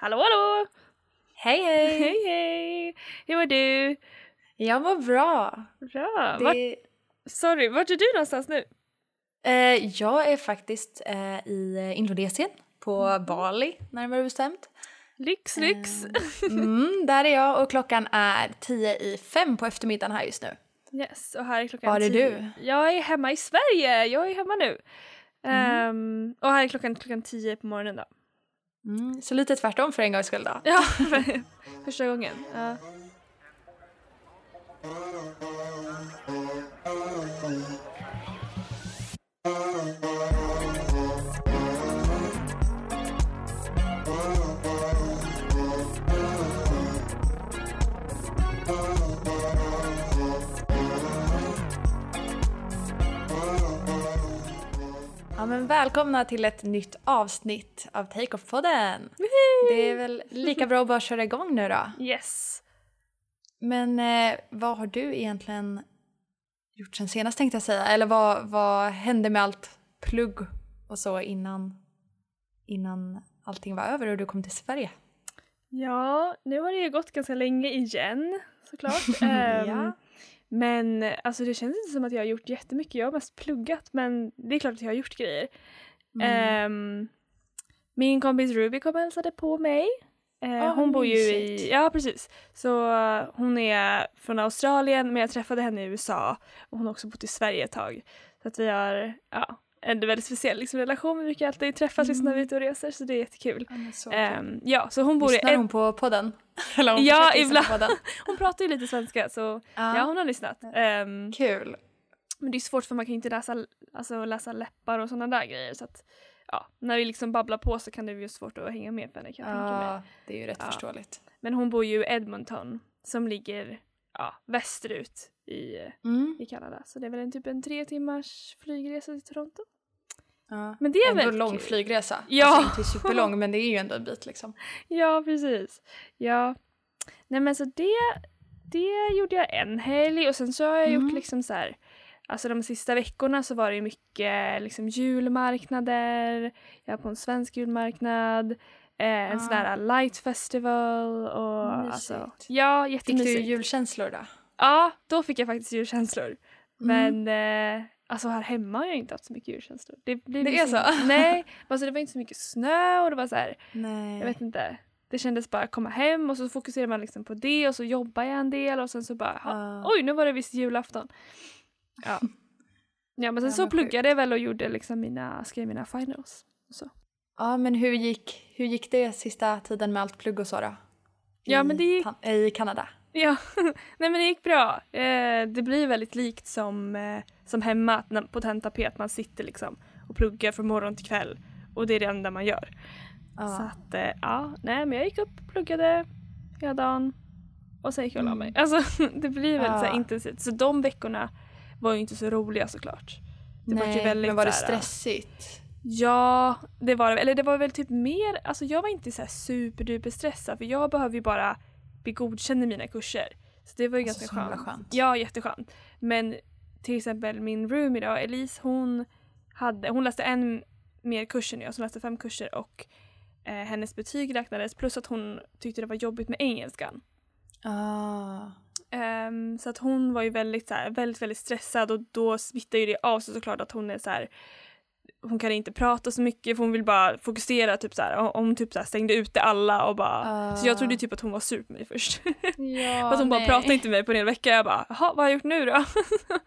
Hallå hallå! Hej hej! Hej hej! Hur mår du? Jag mår bra. Bra. Det... Vart, sorry, vart är du någonstans nu? Eh, jag är faktiskt eh, i eh, Indonesien, på Mm. Bali närmare bestämt. Lyx lyx! Mm, där är jag och klockan är tio i fem på eftermiddagen här just nu. Yes, och här är klockan Var är tio. du? Jag är hemma i Sverige, jag är hemma nu. Mm. Ehm, och här är klockan klockan tio på morgonen då. Mm, så lite tvärtom för en gångs skull då. Ja, första gången. Ja. Men välkomna till ett nytt avsnitt av Take-Off-podden. Det är väl lika bra att bara köra igång nu då. Yes. Men eh, vad har du egentligen gjort sen senast tänkte jag säga? Eller vad, vad hände med allt plugg och så innan, innan allting var över och du kom till Sverige? Ja, nu har det ju gått ganska länge igen såklart. Ja. Men alltså det känns inte som att jag har gjort jättemycket. Jag har mest pluggat men det är klart att jag har gjort grejer. Mm. Ehm, min kompis Ruby kom och hälsade på mig. Eh, Ah, hon bor ju mysigt. i, ja precis. Så eh, hon är från Australien men jag träffade henne i USA och hon har också bott i Sverige ett tag. Så att vi har, ja, en väldigt speciell liksom, relation. Vi brukar alltid träffas liksom, när vi är ute och reser så det är jättekul. Ehm, ja, så hon bor i Lyssnar Ed- hon på podden? Eller hon Ja, på ibland. Hon pratar ju lite svenska så ja, hon har lyssnat. Ehm, Kul. men det är svårt för man kan inte läsa, alltså, läsa läppar och sådana där grejer. Så att, ja, när vi liksom babblar på så kan det bli svårt att hänga med på henne kan jag tänka mig. Ja, det är ju rätt Ja. förståeligt. Men hon bor ju i Edmonton som ligger ja, västerut i, Mm. i Kanada. Så det är väl en typ en tre timmars flygresa till Toronto. Ja. Men det är ändå väldigt lång kul. flygresa. Ja. Alltså inte superlång men det är ju ändå en bit liksom. Ja, precis. Ja. Nej men så det, det gjorde jag en helg och sen så har jag Mm. gjort liksom så här Alltså de sista veckorna så var det mycket liksom julmarknader, jag var på en svensk julmarknad, eh, en Ah. sån där light festival och Mysigt. alltså, ja Fick jättemysigt. du julkänslor då? Ja, då fick jag faktiskt julkänslor. Mm. Men eh, alltså här hemma har jag inte haft så mycket julkänslor. Det, det, Det är så? Nej, alltså det var inte så mycket snö och det var så här, Nej. jag vet inte. Det kändes bara komma hem och så fokuserar man liksom på det och så jobbar jag en del och sen så bara Ja. oj nu var det visst julafton. Ja. Ja men sen Ja, så men pluggade jag väl och gjorde liksom mina, skrev mina finals. Så. Ja men hur gick, hur gick det sista tiden med allt plugg och så då? Ja, I men det gick- Tan- I Kanada? Ja, nej men det gick bra. Eh, det blir väldigt likt som, eh, som hemma när, på tentap att man sitter liksom och pluggar från morgon till kväll och det är det enda man gör. Ja. Så att eh, ja, nej men jag gick upp pluggade hela dagen och sen gick jag och la mig. Mm. Alltså det blir väldigt så här, intensivt. Så de veckorna var ju inte så roliga såklart. Det var ju Nej, väldigt men var det här, stressigt? Ja, det var det. Eller det var väl typ mer, alltså jag var inte så här superduper stressad för jag behöver ju bara bli godkänd i mina kurser. Så det var ju Alltså, ganska så skönt. skönt. Ja, jätteskönt. Men till exempel min room idag, Elise, hon, hade, hon läste en mer kurs än jag, så hon läste fem kurser och eh, hennes betyg räknades plus att hon tyckte det var jobbigt med engelskan. Ah. Ehm, så att hon var ju väldigt, så här, väldigt, väldigt stressad och då smittar ju det av sig såklart att hon är så här hon kan inte prata så mycket för hon vill bara fokusera typ så här, om typ så här stängde ute alla och bara så jag trodde typ att hon var sur på mig först. Ja, att hon bara nej. pratade inte med mig på en hel vecka. Jag bara, jaha vad har jag gjort nu då?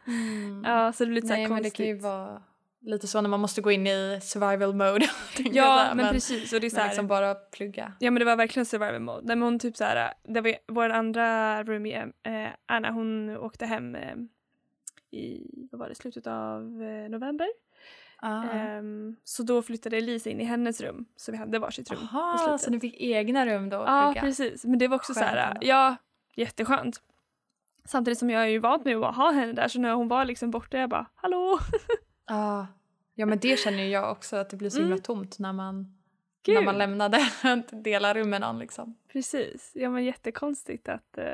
Mm. ja så det blir lite så här men det konstigt. kan ju vara lite så när man måste gå in i survival mode. ja säga, men, precis och det är så Men här, liksom bara plugga. Ja men det var verkligen survival mode. Nej, men hon typ så här, det var vår andra roomie, eh, Anna, hon åkte hem eh, i, vad var det, slutet av eh, november. Ah. Ehm, så då flyttade Elisa in i hennes rum så vi hade varsitt rum på Jaha, slutet. så ni fick egna rum då Ja precis, men det var också så Skönt här, ändå. ja jätteskönt. Samtidigt som jag är ju vant med att ha henne där så när hon var liksom borta jag bara hallå. Ja. ja men det känner jag också att det blir så himla Mm. tomt när man, Gud. när man lämnade att dela rum med någon liksom. Precis, ja men jättekonstigt att eh,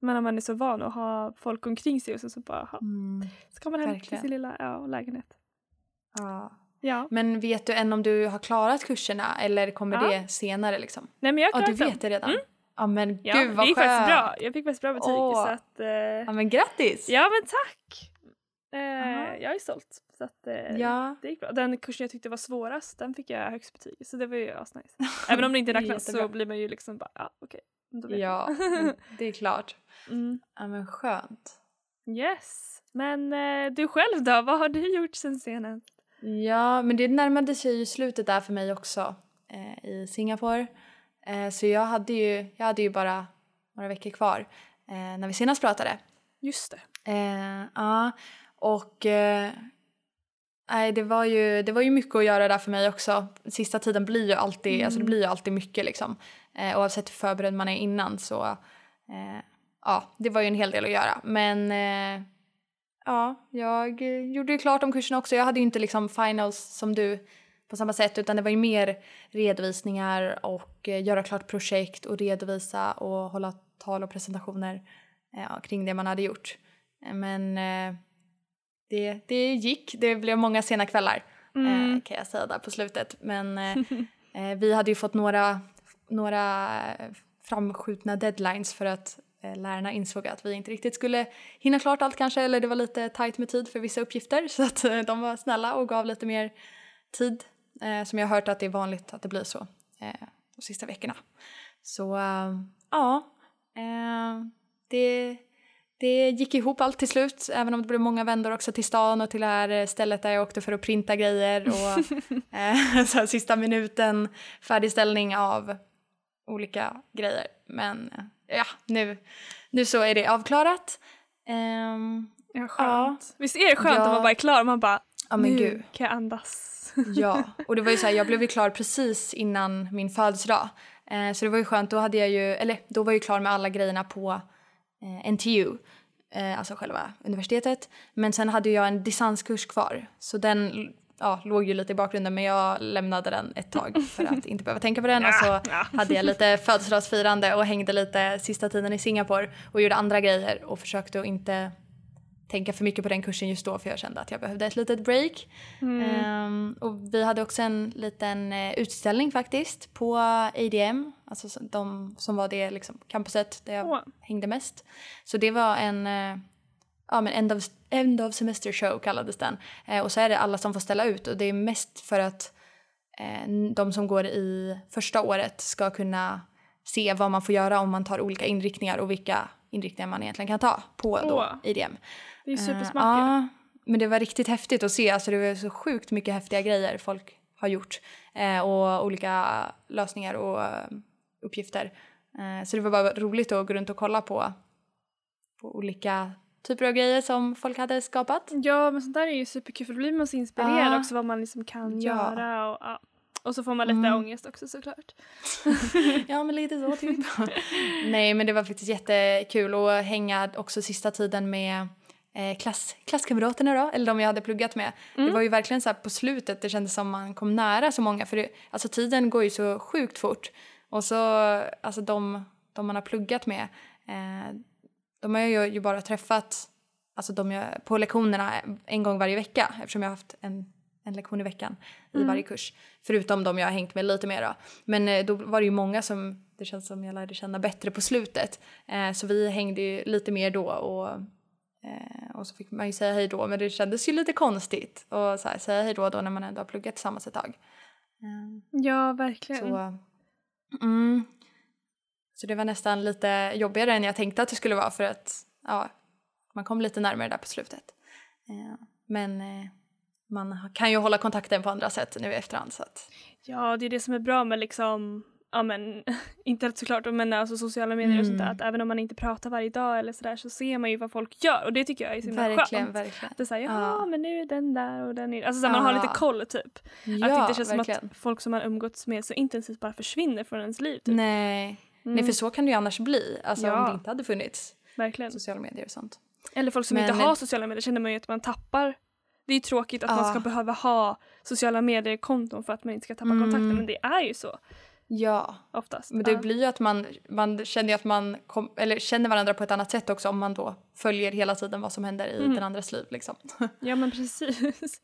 men när man är så van att ha folk omkring sig och så bara ha, Mm. ska man hem till Verkligen. sin lilla ja, lägenhet. Ja. Ja. Men vet du än om du har klarat kurserna eller kommer Ja. det senare liksom? Nej men jag Ja, har du klarat vet dem. det redan? Mm. Ja men Ja, gud vad skönt! faktiskt bra. Jag fick faktiskt bra betyg Åh. så att... Eh, Ja men grattis! ja men tack! Eh, jag är stolt. Så att, eh, Ja. Det gick bra. Den kursen jag tyckte var svårast, den fick jag högst betyg Så det var ju asnice. Även om det inte räknas så blir man ju liksom bara, ja okej. vet Ja, det är klart. mm. Ja men skönt. Yes. Men eh, du själv då? Vad har du gjort sen senast? Ja, men det närmade sig ju slutet där för mig också eh, i Singapore. Eh, så jag hade, ju, jag hade ju bara några veckor kvar eh, när vi senast pratade. Just det. Eh, ja, och eh, nej, det, var ju, det var ju mycket att göra där för mig också. Sista tiden blir ju alltid, alltså det blir ju alltid mycket liksom. Eh, oavsett hur förberedd man är innan så eh, ja, det var ju en hel del att göra. Men ja, jag gjorde ju klart de kurserna också. Jag hade ju inte liksom finals som du på samma sätt utan det var ju mer redovisningar och eh, göra klart projekt och redovisa och hålla tal och presentationer eh, kring det man hade gjort. Eh, Men det, det gick. Det blev många sena kvällar Mm. kan jag säga där på slutet. Men vi hade ju fått några, några framskjutna deadlines för att lärarna insåg att vi inte riktigt skulle hinna klart allt kanske eller det var lite tajt med tid för vissa uppgifter så att eh, de var snälla och gav lite mer tid eh, som jag har hört att det är vanligt att det blir så eh, de sista veckorna. Så eh, ja, eh, det, det gick ihop allt till slut även om det blev många vändor också till stan och till det här eh, stället där jag åkte för att printa grejer och eh, så sista minuten färdigställning av olika grejer. Men eh, ja, nu, nu så är det avklarat. Ehm, Ja, skönt. Visst är det skönt Ja. om man bara är klar och man bara, ja men nu gud. kan jag andas. Ja, och det var ju så här, jag blev ju klar precis innan min födelsedag. Eh, så det var ju skönt, då hade jag ju, eller då var jag ju klar med alla grejerna på eh, NTU, eh, alltså själva universitetet. Men sen hade jag en distanskurs kvar, så den ja, låg ju lite i bakgrunden men jag lämnade den ett tag för att inte behöva tänka på den. Och så hade jag lite födelsedagsfirande och hängde lite sista tiden i Singapore och gjorde andra grejer och försökte att inte tänka för mycket på den kursen just då för jag kände att jag behövde ett litet break. Ehm, och vi hade också en liten eh, utställning faktiskt på ADM, alltså de som var det liksom, campuset där jag hängde hängde mest. Så det var en eh, ja, men end, of, end of semester show kallades den. Eh, och så är det alla som får ställa ut och det är mest för att eh, de som går i första året ska kunna se vad man får göra om man tar olika inriktningar och vilka inriktningar man egentligen kan ta på då Åh. ADM. Det är Eh, supersmart ju. Ja, men det var riktigt häftigt att se. Alltså det var så sjukt mycket häftiga grejer folk har gjort. Eh, och olika lösningar och eh, uppgifter. Eh, så det var bara roligt att gå runt och kolla på, på olika typer av grejer som folk hade skapat. Ja men sånt där är ju superkul för då blir man så inspirerad Ja. också vad man liksom kan Ja. göra och ja. Och så får man lite Mm. ångest också såklart. ja, men lite så typ. Nej, men det var faktiskt jättekul att hänga också sista tiden med eh, klass, klasskamraterna då, eller de jag hade pluggat med. Det Mm. var ju verkligen så på slutet, det kändes som man kom nära så många, för det, alltså tiden går ju så sjukt fort. Och så, alltså de, de man har pluggat med, eh, de har jag ju bara träffat alltså de jag, på lektionerna en gång varje vecka eftersom jag har haft en, en lektion i veckan i Mm. varje kurs. Förutom de jag har hängt med lite mer då. Men eh, då var det ju många som det känns som jag lärde känna bättre på slutet. Eh, så vi hängde ju lite mer då och, eh, och så fick man ju säga hej då men det kändes ju lite konstigt att så här, säga hej då, då när man ändå har pluggat tillsammans ett tag. Eh, Ja verkligen. så, mm. Så det var nästan lite jobbigare än jag tänkte att det skulle vara för att ja, man kom lite närmare där på slutet. Eh, men eh, man kan ju hålla kontakten på andra sätt nu i efterhand. Så att, Ja det är det som är bra med liksom Ja men internet såklart men alltså sociala medier och sånt där Mm. att även om man inte pratar varje dag eller sådär så ser man ju vad folk gör och det tycker jag är så himla verkligen, skönt. verkligen. Det är såhär, ja Ja. men nu är den där och den är Alltså så här, man har lite Ja. koll typ. Ja, att det inte känns verkligen. som att folk som man umgåtts med så intensivt bara försvinner från ens liv typ. Nej. Mm, Nej, för så kan det ju annars bli. Alltså om Ja. det inte hade funnits Verkligen. sociala medier och sånt. Eller folk som Men- inte har sociala medier känner man ju att man tappar. Det är ju tråkigt att man Ja. ska behöva ha sociala medier-konton för att man inte ska tappa Mm. kontakten men det är ju så Ja, oftast. men det Ja. blir ju att man, man känner att man kom, eller känner varandra på ett annat sätt också om man då följer hela tiden vad som händer i Mm. den andras liv. Liksom. Ja men precis.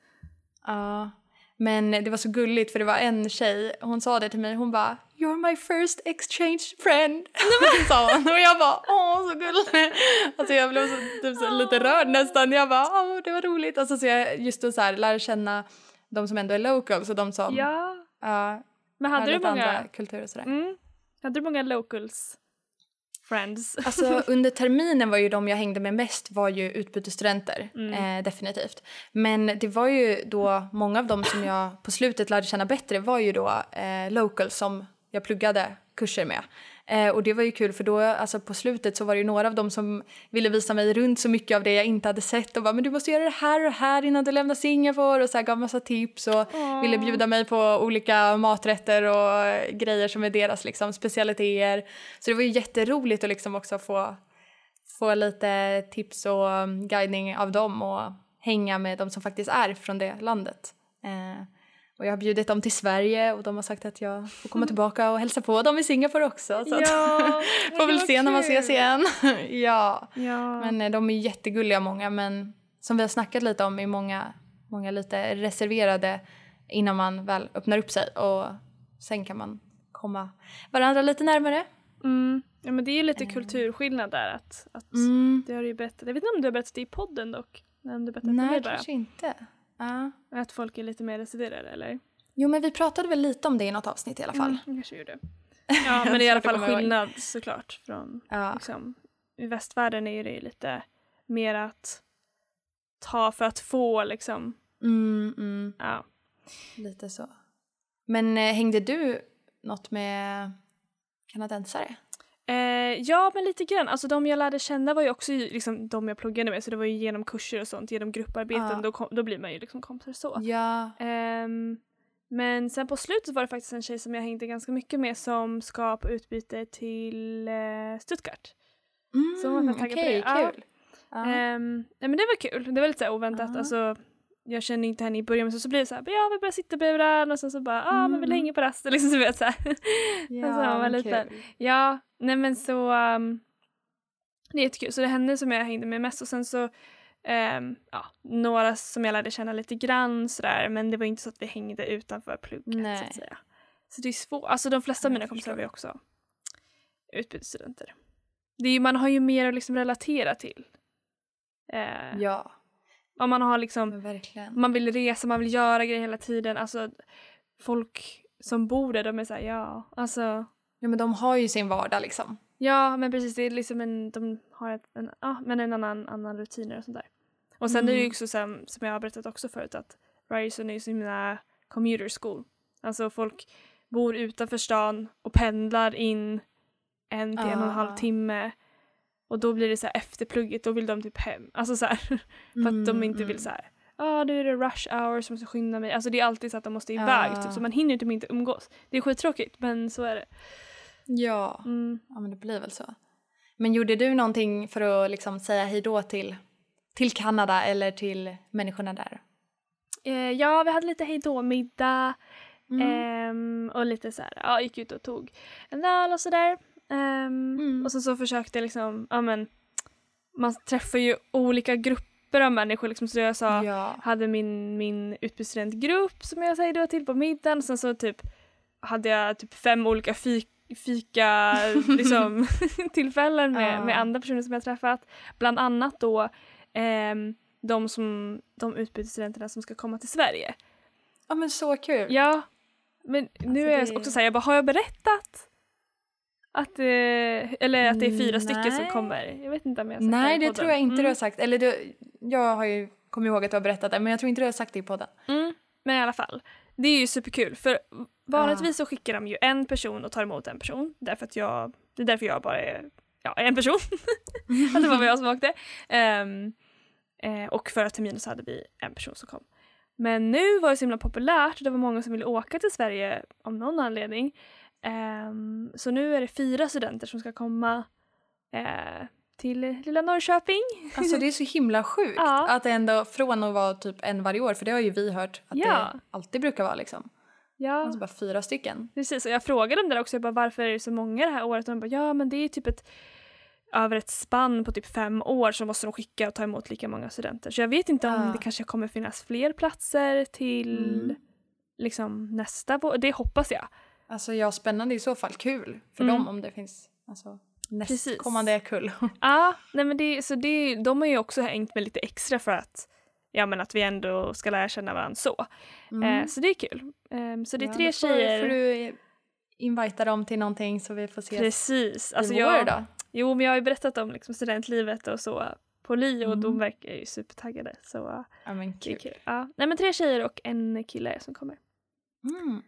Ja, Men det var så gulligt för det var en tjej, hon sa det till mig, hon bara “You're my first exchange friend” sa hon och jag bara “Åh så gulligt”. Alltså jag blev så, typ så lite rörd nästan, jag bara “Åh det var roligt”. Alltså så jag just att så här, lära känna de som ändå är locals och de som Ja. ja, Men hade du många, andra kulturer och sådär. mm, hade du många locals friends? Alltså under terminen var ju de jag hängde med mest var ju utbytesstudenter, Mm. eh, definitivt. Men det var ju då många av dem som jag på slutet lärde känna bättre var ju då eh, locals som jag pluggade kurser med. Eh, och det var ju kul för då, alltså på slutet så var det ju några av dem som ville visa mig runt så mycket av det jag inte hade sett och bara men du måste göra det här och det här innan du lämnar Singapore och så här gav massa tips och ville bjuda mig på olika maträtter och grejer som är deras liksom specialiteter. Så det var ju jätteroligt att liksom också få, få lite tips och um, guidning av dem och hänga med de som faktiskt är från det landet. Eh, och jag har bjudit dem till Sverige och de har sagt att jag får komma tillbaka och hälsa på dem i Singapore också. Så Ja, får väl se när man ses igen. ja. Ja. Men eh, de är jättegulliga många men som vi har snackat lite om är många, många lite reserverade innan man väl öppnar upp sig och sen kan man komma varandra lite närmare. Mm. ja men det är ju lite kulturskillnad där att, att det har du ju berättat. Jag vet inte om du har berättat det i podden dock. Om du berättat Nej, kanske inte. Ja. Att folk är lite mer reserverade eller? Jo men vi pratade väl lite om det i något avsnitt i alla fall. Mm, kanske gjorde. Ja men det är i alla fall ihåg. skillnad såklart från Ja. liksom, i västvärlden är ju det lite mer att ta för att få liksom. Mm, mm, Ja. lite så. Men eh, hängde du något med kanadensare? Eh, ja men lite grann, alltså de jag lärde känna var ju också liksom de jag pluggade med så det var ju genom kurser och sånt, genom grupparbeten, Ja. då, kom, då blir man ju liksom kompisar så. Ja. Ehm, men sen på slutet var det faktiskt en tjej som jag hängde ganska mycket med som ska på utbyte till eh, Stuttgart. Mm, Så man får tagga på okej, det. Ja. kul. Ja. Ehm, nej men det var kul, det var lite oväntat. Ja. Alltså, jag kände inte henne i början men så, så blev det så här, ja vi börjar sitta varandra och sen så bara, ja ah, men vill Mm. hänga på rasten liksom så vet så här. ja, alltså, man var lite- kul. Ja, nej men så um, det är jättekul. Så det är henne som jag hängde med mest och sen så ehm, ja, några som jag lärde känna lite grann sådär men det var inte så att vi hängde utanför plugget så Nej. att säga. Så det är svårt. Alltså de flesta av mina kompisar var ju också utbytesstudenter. Det är ju, man har ju mer att liksom relatera till. Eh, Ja, Om man har liksom man vill resa, man vill göra grejer hela tiden. Alltså folk som bor där, de är såhär, ja, alltså Ja, men de har ju sin vardag liksom. Ja, men precis. Det är liksom en, de har ett, en, ja, men en annan, annan rutiner och sånt där. Och sen är det ju Mm. också som, som jag har berättat också förut att Ryerson är ju så himla commuter school. Alltså folk bor utanför stan och pendlar in en till en och en halv Ah. timme. Och då blir det så här efter plugget, då vill de typ hem. Alltså så här, för att de Mm, inte vill mm. så här. Ja, nu är det rush hour som måste skynda mig. Alltså det är alltid så att de måste iväg Ah. typ, så man hinner typ inte umgås. Det är skittråkigt men så är det. Ja. Mm. ja, men det blir väl så. Men gjorde du någonting för att liksom säga hej då till, till Kanada eller till människorna där? Eh, ja, vi hade lite hejdå-middag Mm. ehm, och lite så här, ja, gick ut och tog en öl och sådär. Ehm, Mm. Och sen så försökte jag liksom, ja men, man träffar ju olika grupper av människor liksom, så jag sa, ja. hade min, min utbytesstudentgrupp som jag säger då till på middagen, sen så typ hade jag typ fem olika fik fika liksom, tillfällen med, Ja. med andra personer som jag träffat. Bland annat då ehm, de, som, de utbytesstudenterna som ska komma till Sverige. ja, men så kul. Ja, men nu Alltså, är jag det- också såhär, jag bara, har jag berättat? Att, eh, eller att det är fyra Mm, stycken som nej. kommer. Jag vet inte om jag har sagt Nej, i det tror jag inte mm. du har sagt. Eller du, jag har ju kommit ihåg att du har berättat det, men jag tror inte du har sagt det i podden. Mm, men i alla fall. Det är ju superkul för vanligtvis så skickar de ju en person och tar emot en person. Därför att jag, det är därför jag bara är ja, en person. att det var bara jag som åkte. Ehm, eh, och förra terminen så hade vi en person som kom. Men nu var det så himla populärt och det var många som ville åka till Sverige av någon anledning. Ehm, så nu är det fyra studenter som ska komma eh, till lilla Norrköping. Alltså det är så himla sjukt Ja. att ändå från att vara typ en varje år, för det har ju vi hört att Ja. det alltid brukar vara liksom. Ja. Alltså bara fyra stycken. Precis, och jag frågade dem där också, jag bara, varför är det så många det här året? Och de bara, ja men det är typ ett över ett spann på typ fem år så måste de skicka och ta emot lika många studenter. Så jag vet inte om Ah. det kanske kommer finnas fler platser till Mm. liksom nästa vår. Det hoppas jag. Alltså ja, spännande i så fall. Kul för Mm. dem om det finns alltså, nästkommande kull. Ja, nej men det, så det, de har ju också hängt med lite extra för att ja men att vi ändå ska lära känna varandra så. Eh, så det är kul. Ehm, så det är Mm. Ja, tre får, tjejer. får du invita dem till någonting så vi får ses Precis. Alltså i jag, då. jo men jag har ju berättat om liksom studentlivet och så på LI och de Mm. verkar ju supertaggade så Ja men det är kul. kul. Ja. Nej men tre tjejer och en kille som kommer. Mm.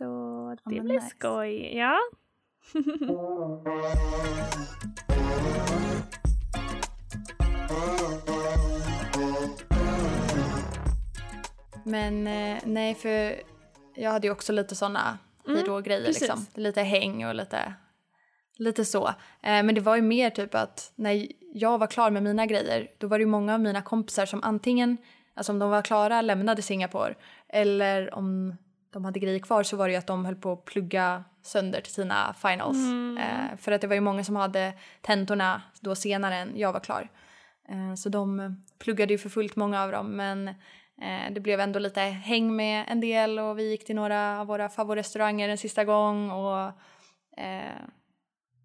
Så det blir nice. skoj. Ja. Men eh, nej för jag hade ju också lite sådana Mm, precis. liksom. Lite häng och lite, lite så. Eh, men det var ju mer typ att när jag var klar med mina grejer då var det ju många av mina kompisar som antingen, alltså om de var klara, lämnade Singapore eller om de hade grejer kvar så var det ju att de höll på att plugga sönder till sina finals. Mm. Eh, för att det var ju många som hade tentorna då senare än jag var klar. Eh, så de pluggade ju för fullt många av dem men eh, det blev ändå lite häng med en del och vi gick till några av våra favoritrestauranger en sista gång och eh,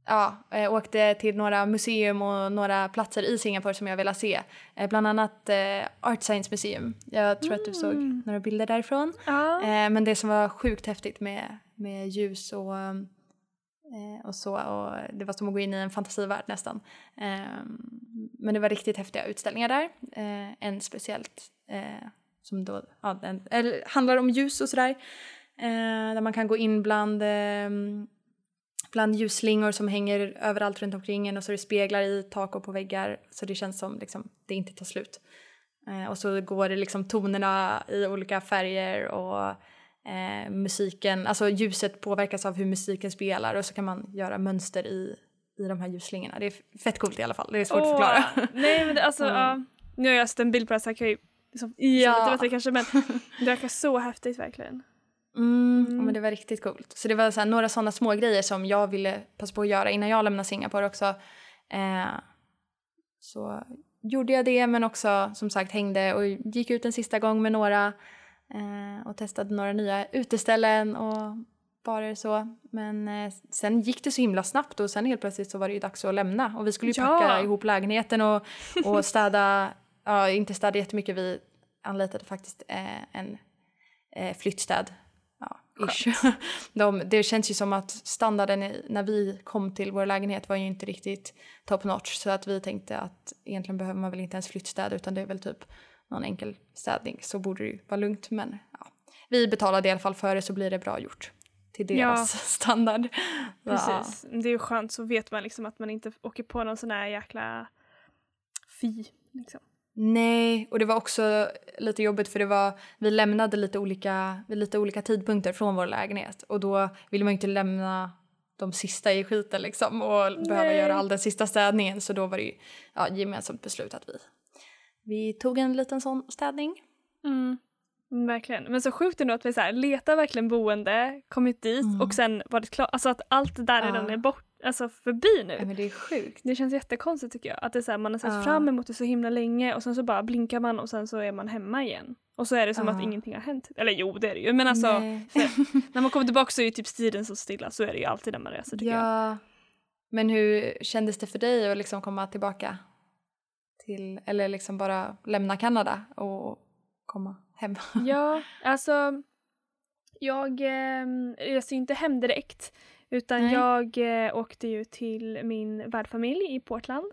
ja, eh, åkte till några museum och några platser i Singapore som jag ville se. Eh, bland annat eh, Art Science Museum. Jag tror att du såg Mm. några bilder därifrån. ja. Men det som var sjukt häftigt med, med ljus och, och så, och det var som att gå in i en fantasivärld nästan. Eh, men det var riktigt häftiga utställningar där. En speciellt som då ja, den, eller, handlar om ljus och sådär. Där man kan gå in bland, eh, bland ljusslingor som hänger överallt runt omkring en och så är det speglar i tak och på väggar så det känns som liksom, det inte tar slut. Eh, och så går det liksom tonerna i olika färger och eh, musiken, alltså ljuset påverkas av hur musiken spelar och så kan man göra mönster i, i de här ljusslingorna. Det är fett coolt i alla fall, det är svårt att Åh, förklara. Nej men det, alltså, Mm. ja. Nu har jag sett en bild på det så här kan jag ju liksom Ja. lite bättre kanske men det verkar så häftigt verkligen. Mm, ja, men det var riktigt coolt. Så det var så här, några sådana små grejer som jag ville passa på att göra innan jag lämnade Singapore också. Eh, så gjorde jag det men också som sagt hängde och gick ut en sista gång med några eh, och testade några nya uteställen och barer så. Men eh, sen gick det så himla snabbt och sen helt plötsligt så var det ju dags att lämna och vi skulle ju Ja. packa ihop lägenheten och, och städa, ja inte städa jättemycket, vi anlitade faktiskt eh, en eh, flyttstäd. Ja. De, det känns ju som att standarden i, när vi kom till vår lägenhet var ju inte riktigt top notch så att vi tänkte att egentligen behöver man väl inte ens flyttstäd utan det är väl typ någon enkel städning så borde det ju vara lugnt men ja. Vi betalade i alla fall för det så blir det bra gjort till Ja. deras standard. Ja. Precis. Det är ju skönt så vet man liksom att man inte åker på någon sån här jäkla fi. Liksom. Nej, och det var också lite jobbigt för det var, vi lämnade lite olika, vid lite olika tidpunkter från vår lägenhet och då ville man ju inte lämna de sista i skiten liksom och behöva Nej. göra all den sista städningen så då var det ju ja, gemensamt beslut att vi, vi tog en liten sån städning. Mm. Verkligen. Men så sjukt ändå att vi så här, letar verkligen boende, kommit dit Mm. och sen var det klart. Alltså att allt där Ja. redan är bort, alltså förbi nu. Ja, men det är sjukt. Det känns jättekonstigt tycker jag. Att det är så här, man har sett Ja. fram emot det så himla länge och sen så bara blinkar man och sen så är man hemma igen. Och så är det som Ja. att ingenting har hänt. Eller jo, det är det ju. Men alltså, Nej. när man kommer tillbaka så är ju typ tiden så stilla. Så är det ju alltid när man reser tycker jag. Ja, men hur kändes det för dig att liksom komma tillbaka till, eller liksom bara lämna Kanada och komma hem? Ja, alltså jag eh, reste ju inte hem direkt utan Nej. jag eh, åkte ju till min värdfamilj i Portland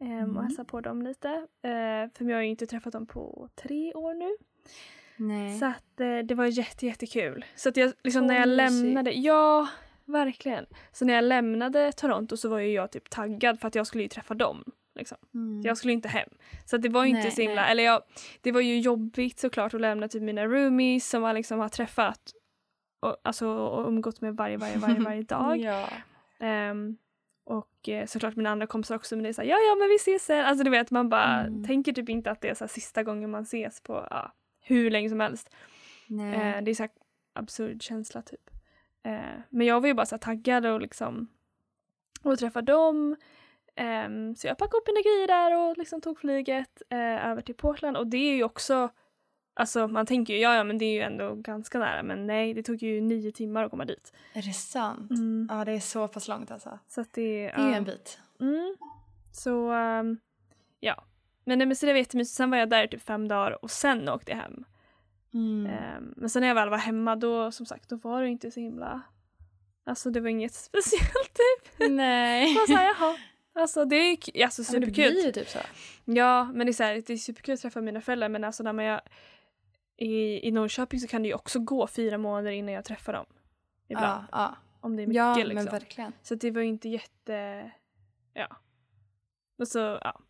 eh, Mm. och hälsade på dem lite. Eh, för jag har ju inte träffat dem på tre år nu. Nej. Så att eh, det var jätte, jättekul. Så att jag liksom när jag mysigt. lämnade, ja verkligen. Så när jag lämnade Toronto så var ju jag typ taggad för att jag skulle ju träffa dem. Liksom. Mm. Jag skulle inte hem. Så det var ju inte så himla, nej. eller jag, det var ju jobbigt såklart att lämna typ mina roomies som man liksom har träffat och, alltså, och umgått med varje, varje, varje, varje dag. Ja. Ehm, och eh, såklart mina andra kompisar också men det är såhär ja ja men vi ses sen. Alltså du vet man bara Mm. tänker typ inte att det är så sista gången man ses på ja, hur länge som helst. Eh, det är så här absurd känsla typ. Eh, men jag var ju bara så taggad och liksom och träffa dem. Ehm, så jag packade upp mina grejer där och liksom tog flyget eh, över till Portland och det är ju också Alltså man tänker ju ja, ja men det är ju ändå ganska nära men nej det tog ju nio timmar att komma dit. Är det sant? Mm. Ja, det är så pass långt alltså. Så det, Det är ju ja. en bit. Mm. Så ehm, ja. Men, nej, men så det var jättemysigt. Sen var jag där i typ fem dagar och sen åkte jag hem. Mm. Ehm, men sen när jag väl var hemma då som sagt då var det inte så himla Alltså det var inget speciellt typ. Nej. Jag var såhär jaha. Alltså det är alltså, Ja, men det superkul. blir ju typ så. Ja, men det är, så här, det är superkul att träffa mina föräldrar men alltså när man är i, i Norrköping så kan det ju också gå fyra månader innan jag träffar dem. Ibland. Ja, ja. Om det är mycket ja liksom. men verkligen. Så det var ju inte jätte... Ja. Och så, ja.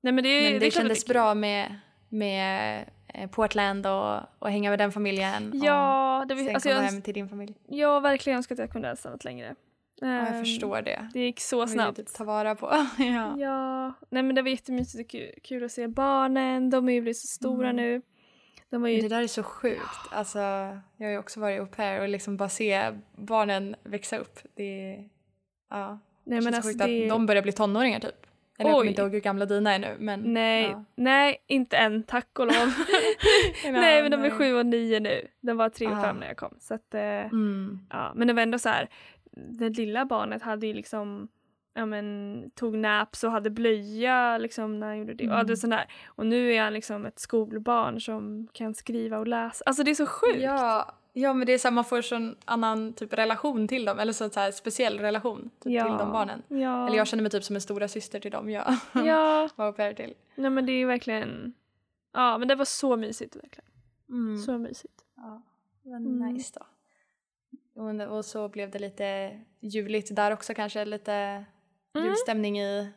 Nej men det, Men det, att kändes kul. bra med, med eh, Portland och, och hänga med den familjen. Ja, det och sen alltså komma jag, hem till din familj. jag verkligen önskar att jag kunde ha stannat längre. Ja, jag Ehm, förstår det. Det gick så snabbt. typ ta vara på. ja. Ja, nej men det var jättemysigt och kul, kul att se barnen. De är ju blivit så stora Mm. nu. Ju... Det där är så sjukt. Alltså, jag har ju också varit au pair och liksom bara se barnen växa upp. Det är, ja. nej men alltså sjukt det... att de börjar bli tonåringar typ. Eller jag kommer Oj. inte ihåg hur gamla dina är nu men. Nej, ja. nej, inte än, tack och lov. nej, men de är sju och nio nu. De var tre och Ah. fem när jag kom. Så att, eh, Mm. ja. Men det var ändå så här, det lilla barnet hade ju liksom Ja men tog naps och hade blöja liksom när han gjorde det. Och, Mm. det sån där. och nu är han liksom ett skolbarn som kan skriva och läsa. Alltså det är så sjukt. Ja, ja men det är så här, man får sån annan typ relation till dem. Eller så, så här, speciell relation typ, Ja. till de barnen. Ja. Eller jag känner mig typ som en stora syster till dem jag Ja, var au pair till. nej men det är verkligen Ja men det var så mysigt verkligen. Mm. Så mysigt. Ja, men Mm. nice då. Och, och så blev det lite juligt där också kanske, lite Mm. julstämning i,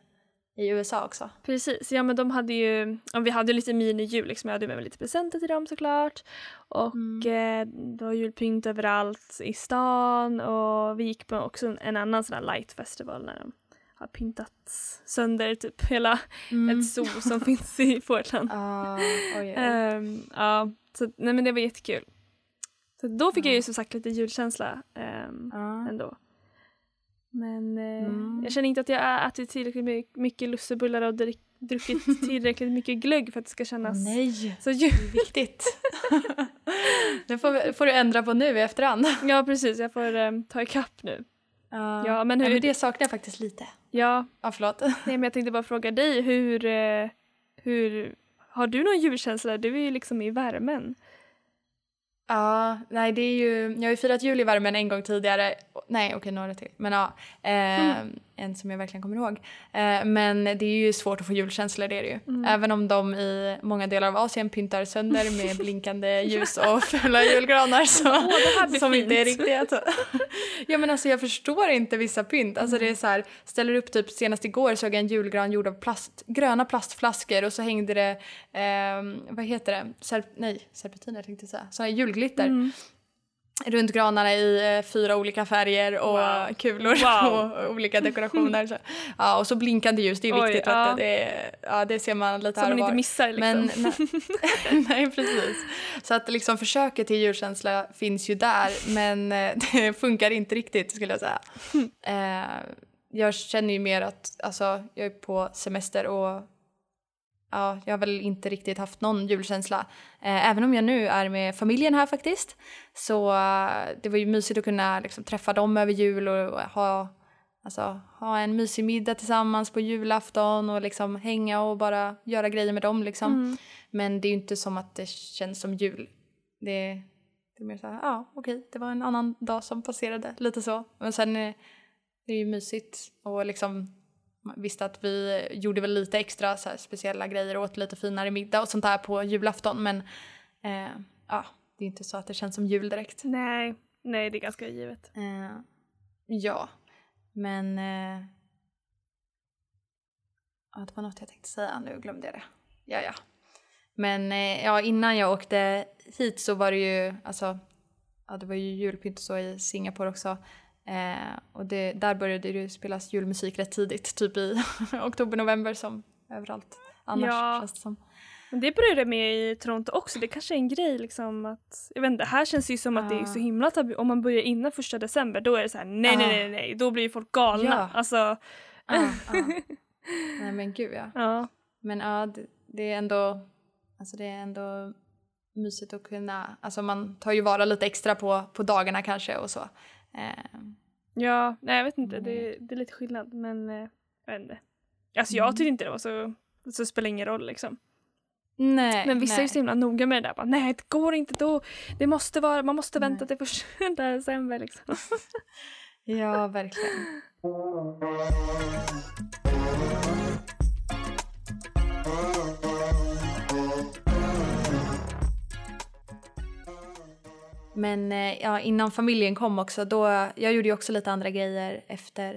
i USA också. Precis, ja men de hade ju, ja, vi hade lite mini-jul liksom, jag hade med mig lite presenter till dem såklart. Och Mm. eh, det var julpynt överallt i stan och vi gick på också en, annan sån här light festival när de har pyntat sönder typ hela Mm. ett zoo som finns i Portland. Ah. Ehm, ja, så nej men det var jättekul. Så då fick jag Ja. ju som sagt lite julkänsla Ja. ändå. Men eh, Mm. jag känner inte att jag har ätit tillräckligt my- mycket lussebullar och druckit tillräckligt mycket glögg för att det ska kännas Nej, så är viktigt. det får, får du ändra på nu i efterhand. Ja precis, jag får um, ta ikapp nu. Ja, men hur- men det saknar jag faktiskt lite. Ja, Ja, förlåt. nej, men jag tänkte bara fråga dig hur, eh, hur har du någon julkänsla? Du är ju liksom i värmen. Ja, nej det är ju, jag har ju firat jul i värmen en gång tidigare. Nej okej några till. Men ja, eh, en som jag verkligen kommer ihåg. Eh, men det är ju svårt att få julkänslor det är det ju. Mm. Även om de i många delar av Asien pyntar sönder med blinkande ljus och fula julgranar så, blir som inte är riktiga. Ja men alltså jag förstår inte vissa pynt. Alltså det är så här, ställer upp typ senast igår såg jag en julgran gjord av plast, gröna plastflaskor och så hängde det, ehm, vad heter det, Serp, nej serpentiner tänkte jag säga, sådana julglitter Mm. Runt granarna i eh, fyra olika färger och Wow. kulor Wow. och olika dekorationer. Så. Ja, och så blinkande ljus, det är Oj, viktigt. ja. vet du. Det, ja, det ser man lite Så här man inte missar liksom. Men, nej, nej, precis. Så att liksom försöket till julkänsla finns ju där, men eh, det funkar inte riktigt skulle jag säga. Eh, jag känner ju mer att, alltså, jag är på semester och ja, jag har väl inte riktigt haft någon julkänsla. Eh, även om jag nu är med familjen här faktiskt. Så eh, det var ju mysigt att kunna liksom, träffa dem över jul och, ha, alltså, ha en mysig middag tillsammans på julafton och liksom hänga och bara göra grejer med dem liksom. Mm. Men det är ju inte som att det känns som jul. Det, det är mer så här, ja okej, det var en annan dag som passerade, lite så. Men sen är det är ju mysigt och liksom visste att vi gjorde väl lite extra så här, speciella grejer och åt lite finare middag och sånt där på julafton men eh, ja, det är inte så att det känns som jul direkt. Nej, nej det är ganska givet. Eh, ja, men eh, ja, det var något jag tänkte säga, nu glömde jag det. Ja, ja. Men eh, ja, innan jag åkte hit så var det ju, alltså, ja det var ju julpynt så i Singapore också. Eh, och det, där började det spelas julmusik rätt tidigt, typ i oktober, november som överallt annars Ja. känns det som. Men det började med i Toronto också. Det kanske är en grej liksom att, jag vet inte, här känns det ju som att det är Ja. så himla tabu. Om man börjar innan första december då är det så här nej nej Ja. nej nej, då blir ju folk galna. Ja. Alltså, ja. Nej men gud ja. ja. Men ja, det, det är ändå, alltså det är ändå mysigt att kunna, alltså man tar ju vara lite extra på, på dagarna kanske och så. Eh, Ja, nej jag vet inte. Det, det är lite skillnad men eh, jag vet inte. Alltså jag Mm. tyckte inte det var så, så spelar ingen roll liksom. nej, Men vissa är nej. ju så himla noga med det där. Bara, nej det går inte då. Det måste vara, man måste vänta Nej. till första december liksom. Ja, verkligen. Men eh, ja, innan familjen kom också, då, jag gjorde ju också lite andra grejer efter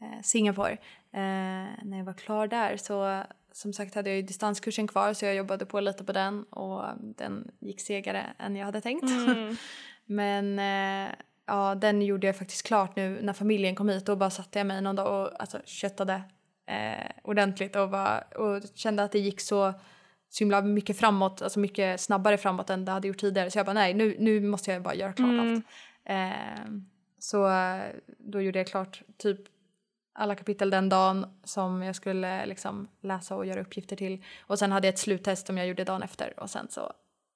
eh, Singapore. Eh, när jag var klar där så som sagt hade jag ju distanskursen kvar så jag jobbade på lite på den och den gick segare än jag hade tänkt. Mm. Men eh, ja, den gjorde jag faktiskt klart nu när familjen kom hit. Då bara satte jag mig någon dag och alltså, köttade eh, ordentligt och, bara, och kände att det gick så, så himla mycket framåt, alltså mycket snabbare framåt än det hade gjort tidigare. Så jag bara nej, nu, nu måste jag bara göra klart Mm. allt. Eh, så då gjorde jag klart typ alla kapitel den dagen som jag skulle liksom läsa och göra uppgifter till. Och sen hade jag ett sluttest som jag gjorde dagen efter och sen så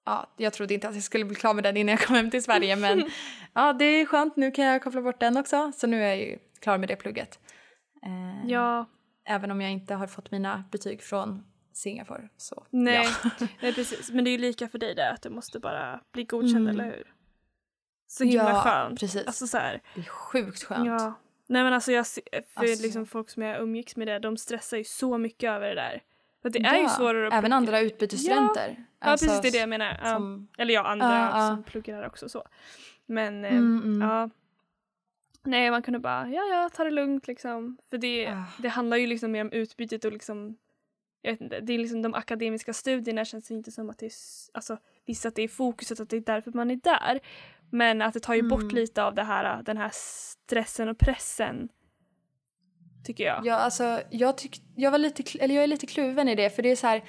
ja, jag trodde inte att jag skulle bli klar med den innan jag kom hem till Sverige men ja, det är skönt. Nu kan jag koppla bort den också. Så nu är jag ju klar med det plugget. Eh, Ja, Även om jag inte har fått mina betyg från Singapore. Så nej, ja. nej precis. Men det är ju lika för dig där att du måste bara bli godkänd Mm. eller hur? Så himla Ja, skönt. precis. Alltså så här, Det är sjukt skönt. ja. Nej men alltså jag för Alltså. liksom folk som jag umgicks med det, de stressar ju så mycket över det där. För det är ju Ja, svårare att Även plugga. andra utbytesstudenter. Ja precis, det är det jag menar. Ja. Som, Eller ja, andra Ja, ja. som pluggar här också så. Men eh, mm, mm. ja. Nej, man kunde bara, ja ja, ta det lugnt liksom. För det, Ah. det handlar ju liksom mer om utbytet och liksom, jag vet inte, det är liksom de akademiska studierna känns det inte som att det är, alltså visst att det är fokuset att det är därför man är där. Men att det tar ju bort Mm. lite av det här, den här stressen och pressen. Tycker jag. Ja, alltså, jag, tyck, jag, var lite, eller jag är lite kluven i det. För det är så här,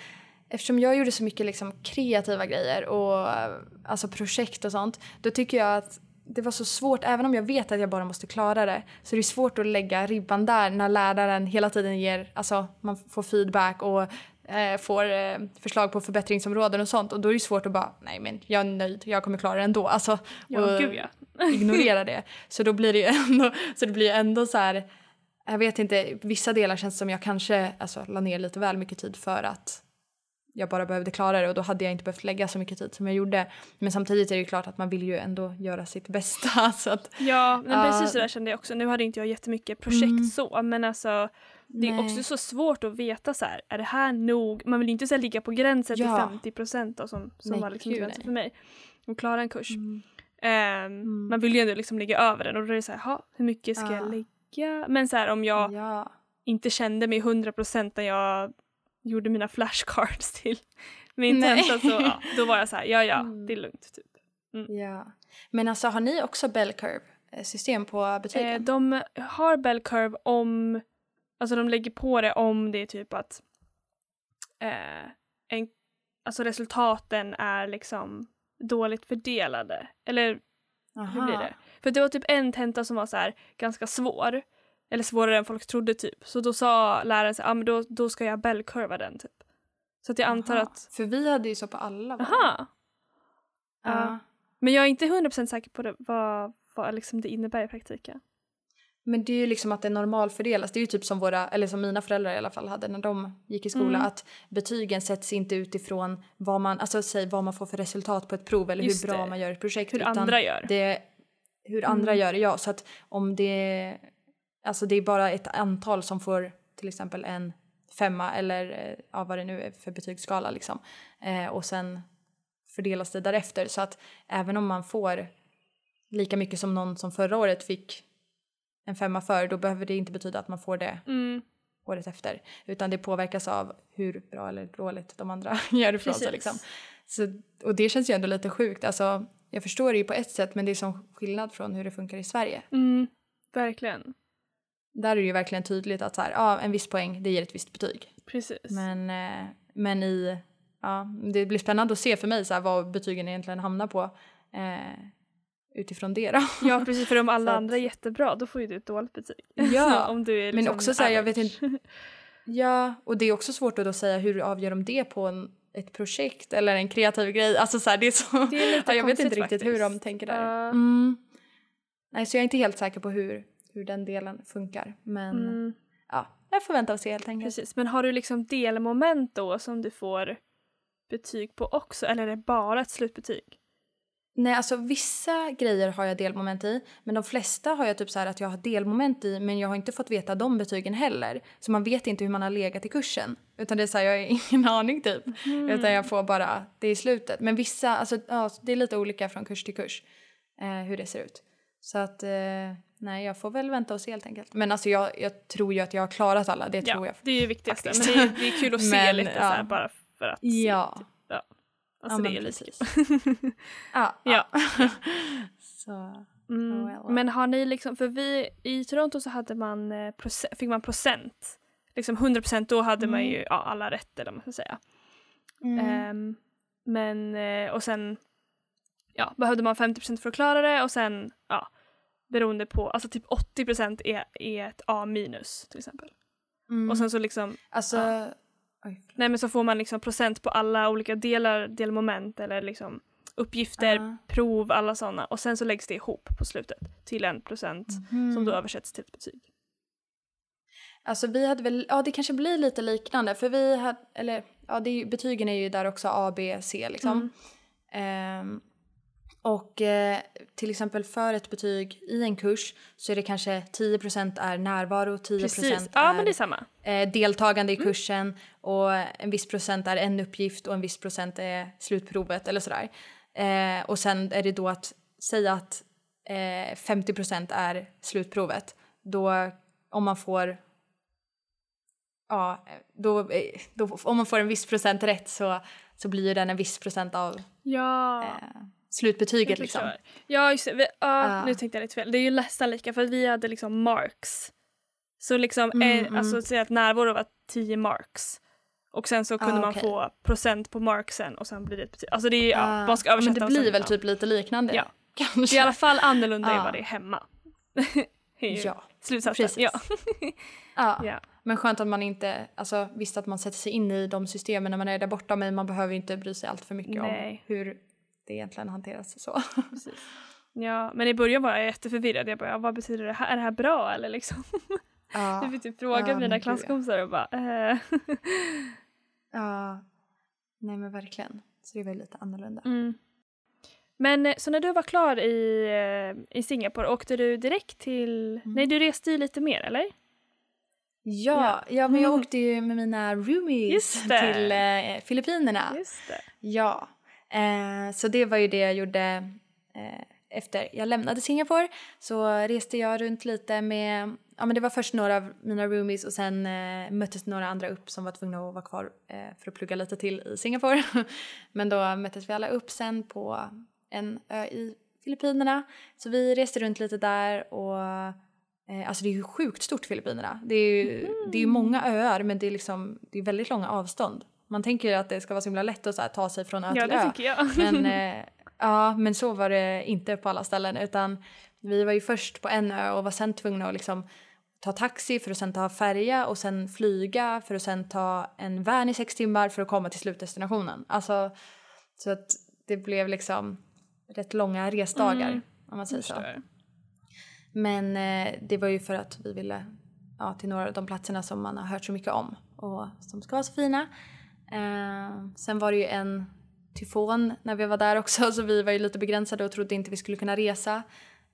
eftersom jag gjorde så mycket liksom, kreativa grejer och alltså, projekt och sånt. Då tycker jag att det var så svårt, även om jag vet att jag bara måste klara det. Så det är svårt att lägga ribban där när läraren hela tiden ger, alltså man får feedback och eh, får eh, förslag på förbättringsområden och sånt. Och då är det svårt att bara, nej men jag är nöjd, jag kommer klara det ändå. Alltså, Ja, och- gud ja. ignorera det. Så då blir det ju ändå, så det blir ändå så här, jag vet inte, vissa delar känns som jag kanske alltså, la ner lite väl mycket tid för att jag bara behövde klara det och då hade jag inte behövt lägga så mycket tid som jag gjorde. Men samtidigt är det ju klart att man vill ju ändå göra sitt bästa. Så att, Ja, men Ja. precis så där kände jag också. Nu hade inte jag jättemycket projekt Mm. så, men alltså det är Nej. också så svårt att veta så här, är det här nog? Man vill ju inte så ligga på gränsen Ja. till 50 procent som, som Nej, var liksom gränsen för mig. Och klara en kurs. Mm. Ehm, Man vill ju ändå liksom ligga över den och då är det så här, "Ha, hur mycket ska Ja. jag lägga? Men så här om jag ja. inte kände mig 100 procent när jag gjorde mina flashcards till min tenta så ja, då var jag så här, ja ja, Mm. det är lugnt typ. ja. Men alltså har ni också bell curve eh, system på betygen? Eh, de har bell curve om, alltså de lägger på det om det är typ att eh, en, alltså resultaten är liksom dåligt fördelade. Eller hur blir det? För det var typ en tenta som var så här ganska svår. Eller svårare än folk trodde typ. Så då sa läraren så ah, men då, då ska jag bellkurva den typ. Så att jag antar Aha. att, För vi hade ju så på alla. aha. Ja. Ja. Men jag är inte 100% säker på det, vad, vad liksom det innebär i praktiken. Men det är ju liksom att det normalfördelas. Det är ju typ som våra, eller som mina föräldrar i alla fall hade när de gick i skola. Mm. Att betygen sätts inte utifrån vad man, alltså säg vad man får för resultat på ett prov eller Just hur bra det. man gör ett projekt. Hur andra gör. Det, hur andra Mm. gör det, ja. Så att om det, alltså det är bara ett antal som får till exempel en femma eller eh, ja, vad det nu är för betygsskala liksom. Eh, och sen fördelas det därefter. Så att även om man får lika mycket som någon som förra året fick en femma för, då behöver det inte betyda att man får det Mm. året efter. Utan det påverkas av hur bra eller dåligt de andra gör ifrån sig. Liksom. Så, och det känns ju ändå lite sjukt. Alltså, jag förstår det ju på ett sätt men det är som skillnad från hur det funkar i Sverige. Mm. Verkligen. Där är det ju verkligen tydligt att så här, ja, en viss poäng det ger ett visst betyg. Precis. Men, eh, men i, ja, det blir spännande att se för mig så här, vad betygen egentligen hamnar på eh, utifrån det då. Ja precis, för om alla att- andra är jättebra då får ju du ett dåligt betyg. Ja, om du är men liksom också så här, jag vet average. Ja, och det är också svårt att då säga hur avgör de det på en, ett projekt eller en kreativ grej. Alltså så här, det är så... Det är lite ja, jag vet inte riktigt hur de faktiskt. tänker där. Ja. Mm. Nej, så jag är inte helt säker på hur, hur den delen funkar. Men Mm, ja, jag får vänta och se helt enkelt. precis. Men har du liksom delmoment då som du får betyg på också eller är det bara ett slutbetyg? Nej, alltså vissa grejer har jag delmoment i, men de flesta har jag typ så här att jag har delmoment i, men jag har inte fått veta de betygen heller. Så man vet inte hur man har legat i kursen. Utan det är så här, jag har ingen aning typ. Utan jag får bara det i slutet. Men vissa, alltså ja, det är lite olika från kurs till kurs eh, hur det ser ut. Så att, eh, nej jag får väl vänta och se helt enkelt. Men alltså jag, jag tror ju att jag har klarat alla, det tror ja, jag. det är ju viktigast. Men det är, det är kul att se Men, lite ja. så här bara för att se. Ja. Typ. ja. Alltså Ja, det är lite kul. Ja. Ja. så, Mm. Oh, well, well. Men har ni liksom, för vi i Toronto så hade man, eh, fick man procent. Liksom 100 procent, då hade man Mm. ju ja, alla rätt eller vad man ska säga. mm. Ehm, men, eh, och sen ja, behövde man 50 procent för att klara det och sen ja, beroende på, alltså typ 80 procent är, är ett A minus till exempel. Mm. Och sen så liksom, Alltså, Ja. nej men så får man liksom procent på alla olika delar, delmoment eller liksom uppgifter, Ja. prov, alla sådana och sen så läggs det ihop på slutet till en procent Mm. som då översätts till ett betyg. Alltså vi hade väl, ja det kanske blir lite liknande för vi hade, eller ja det betygen är ju där också A, B, C liksom. Mm. Ehm, och eh, till exempel för ett betyg i en kurs så är det kanske 10% är närvaro, 10% Precis, ja är, eh, deltagande i kursen och en viss procent är en uppgift och en viss procent är slutprovet eller sådär. Eh, och sen är det då att säga att eh, 50% är slutprovet. Då om man får Ja, då, eh, då, om man får en viss procent rätt så, så blir den en viss procent av Ja. eh, slutbetyget liksom. Ja, just det. Vi, ja, Ja. nu tänkte jag lite fel. Det är ju nästan lika för vi hade liksom marks. Så liksom, Mm, eh, mm. alltså säg att närvaro var 10 marks. Och sen så kunde Ah, man okej. få procent på marksen och sen blir det ett betyg. Alltså det är ju, ja, Ah, man ska men översätta det och sen- blir väl ja. typ lite liknande? Ja. Kanske. Det är i alla fall annorlunda än Ja. vad det är hemma. är Ja, slutsatsen. precis. Ja. ja. ja. Men skönt att man inte, alltså visst att man sätter sig in i de systemen när man är där borta men man behöver inte bry sig allt för mycket Nej. om hur det egentligen hanteras så. Precis. Ja, men i början var jag jätteförvirrad. Jag bara, vad betyder det här? Är det här bra eller liksom? Ja, Jag fick typ fråga Ja, mina klasskompisar och bara, eh. ja. Nej men verkligen. Så det är väl lite annorlunda. Mm. Men eh, så när du var klar i, eh, i Singapore, åkte du direkt till... Mm. Nej, du reste ju lite mer, eller? Ja, ja men jag Mm. åkte ju med mina roomies till eh, Filippinerna. Just det. Ja, eh, så det var ju det jag gjorde eh, efter jag lämnade Singapore. Så reste jag runt lite med, ja men det var först några av mina roomies och sen eh, möttes några andra upp som var tvungna att vara kvar eh, för att plugga lite till i Singapore. men då möttes vi alla upp sen på en ö i Filippinerna. Så vi reste runt lite där och eh, alltså det är ju sjukt stort Filippinerna. Det är ju, det är ju många öar men det är liksom, det är väldigt långa avstånd. Man tänker ju att det ska vara så himla lätt att så här, ta sig från ö Ja, till ö. tycker jag. Men, eh, ja, men så var det inte på alla ställen utan vi var ju först på en ö och var sen tvungna att liksom ta taxi för att sen ta färja och sen flyga för att sen ta en van i sex timmar för att komma till slutdestinationen. Alltså, så att det blev liksom rätt långa resdagar Mm, om man säger så. Men eh, det var ju för att vi ville ja, till några av de platserna som man har hört så mycket om och som ska vara så fina. Eh, sen var det ju en tyfon när vi var där också så vi var ju lite begränsade och trodde inte vi skulle kunna resa.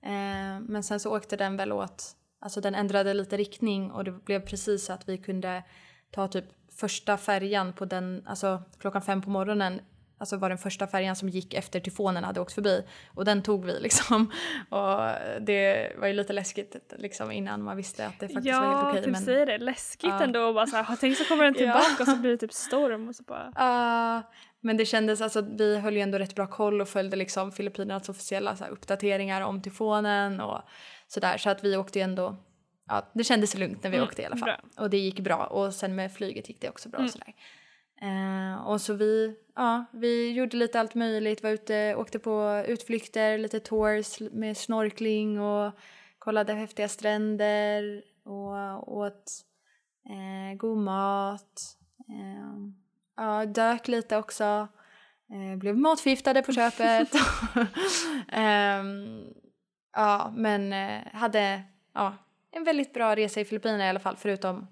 Eh, men sen så åkte den väl åt, alltså den ändrade lite riktning och det blev precis så att vi kunde ta typ första färjan på den, alltså klockan fem på morgonen Alltså var den första färjan som gick efter tyfonen hade åkt förbi. Och den tog vi liksom. Och det var ju lite läskigt liksom innan man visste att det faktiskt ja, var helt okej. typ men säger det. Läskigt Ja. ändå. Och bara så här, tänk så kommer den Ja. tillbaka och så blir det typ storm och så bara... Ja, men det kändes alltså vi höll ju ändå rätt bra koll och följde liksom Filippinernas officiella så här, uppdateringar om tyfonen och sådär. Så att vi åkte ju ändå, ja det kändes lugnt när vi Mm, åkte i alla fall. bra. Och det gick bra och sen med flyget gick det också bra Mm. och sådär. Eh, och så vi, ja, vi gjorde lite allt möjligt, var ute, åkte på utflykter, lite tours med snorkling och kollade häftiga stränder och åt eh, god mat. Eh, ja, dök lite också. Eh, blev matförgiftade på köpet. Ehm, ja, men eh, hade ja, en väldigt bra resa i Filippinerna i alla fall, förutom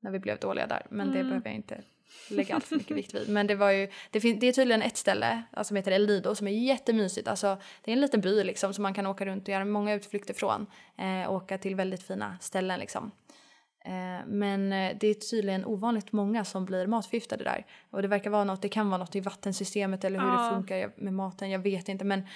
när vi blev dåliga där. Men det Mm. behöver jag inte lägga allt för mycket vikt vid. Men det var ju, det, fin- det är tydligen ett ställe alltså, som heter El Nido som är jättemysigt. Alltså, det är en liten by liksom som man kan åka runt och göra många utflykter från. Eh, åka till väldigt fina ställen liksom. Eh, men eh, det är tydligen ovanligt många som blir matförgiftade där. Och det verkar vara något, det kan vara något i vattensystemet eller hur Ja. det funkar med maten, jag vet inte. Men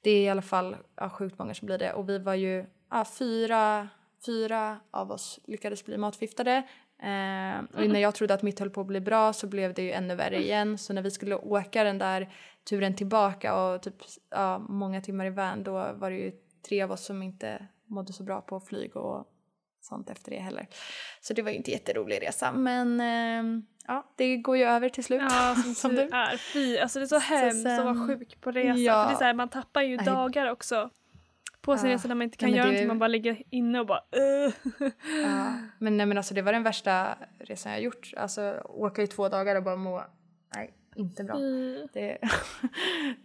det är i alla fall ja, sjukt många som blir det. Och vi var ju ja, fyra, fyra av oss lyckades bli matförgiftade. Eh, och när jag trodde att mitt höll på att bli bra så blev det ju ännu värre igen. Så när vi skulle åka den där turen tillbaka och typ ja, många timmar i van då var det ju tre av oss som inte mådde så bra på flyg och sånt efter det heller. Så det var ju inte jätterolig resa men eh, ja, det går ju över till slut. Ja, som, Som du. är. Fy, alltså det är så hemskt att vara sjuk på resa. Ja. För det är så här, man tappar ju Nej. dagar också på sin Ja. resa när man inte kan Nej, göra det- någonting. Man bara ligger inne och bara uh. Ja, men, nej, men alltså det var den värsta resan jag gjort. Alltså åka i två dagar och bara må, nej inte bra. Fy. Det,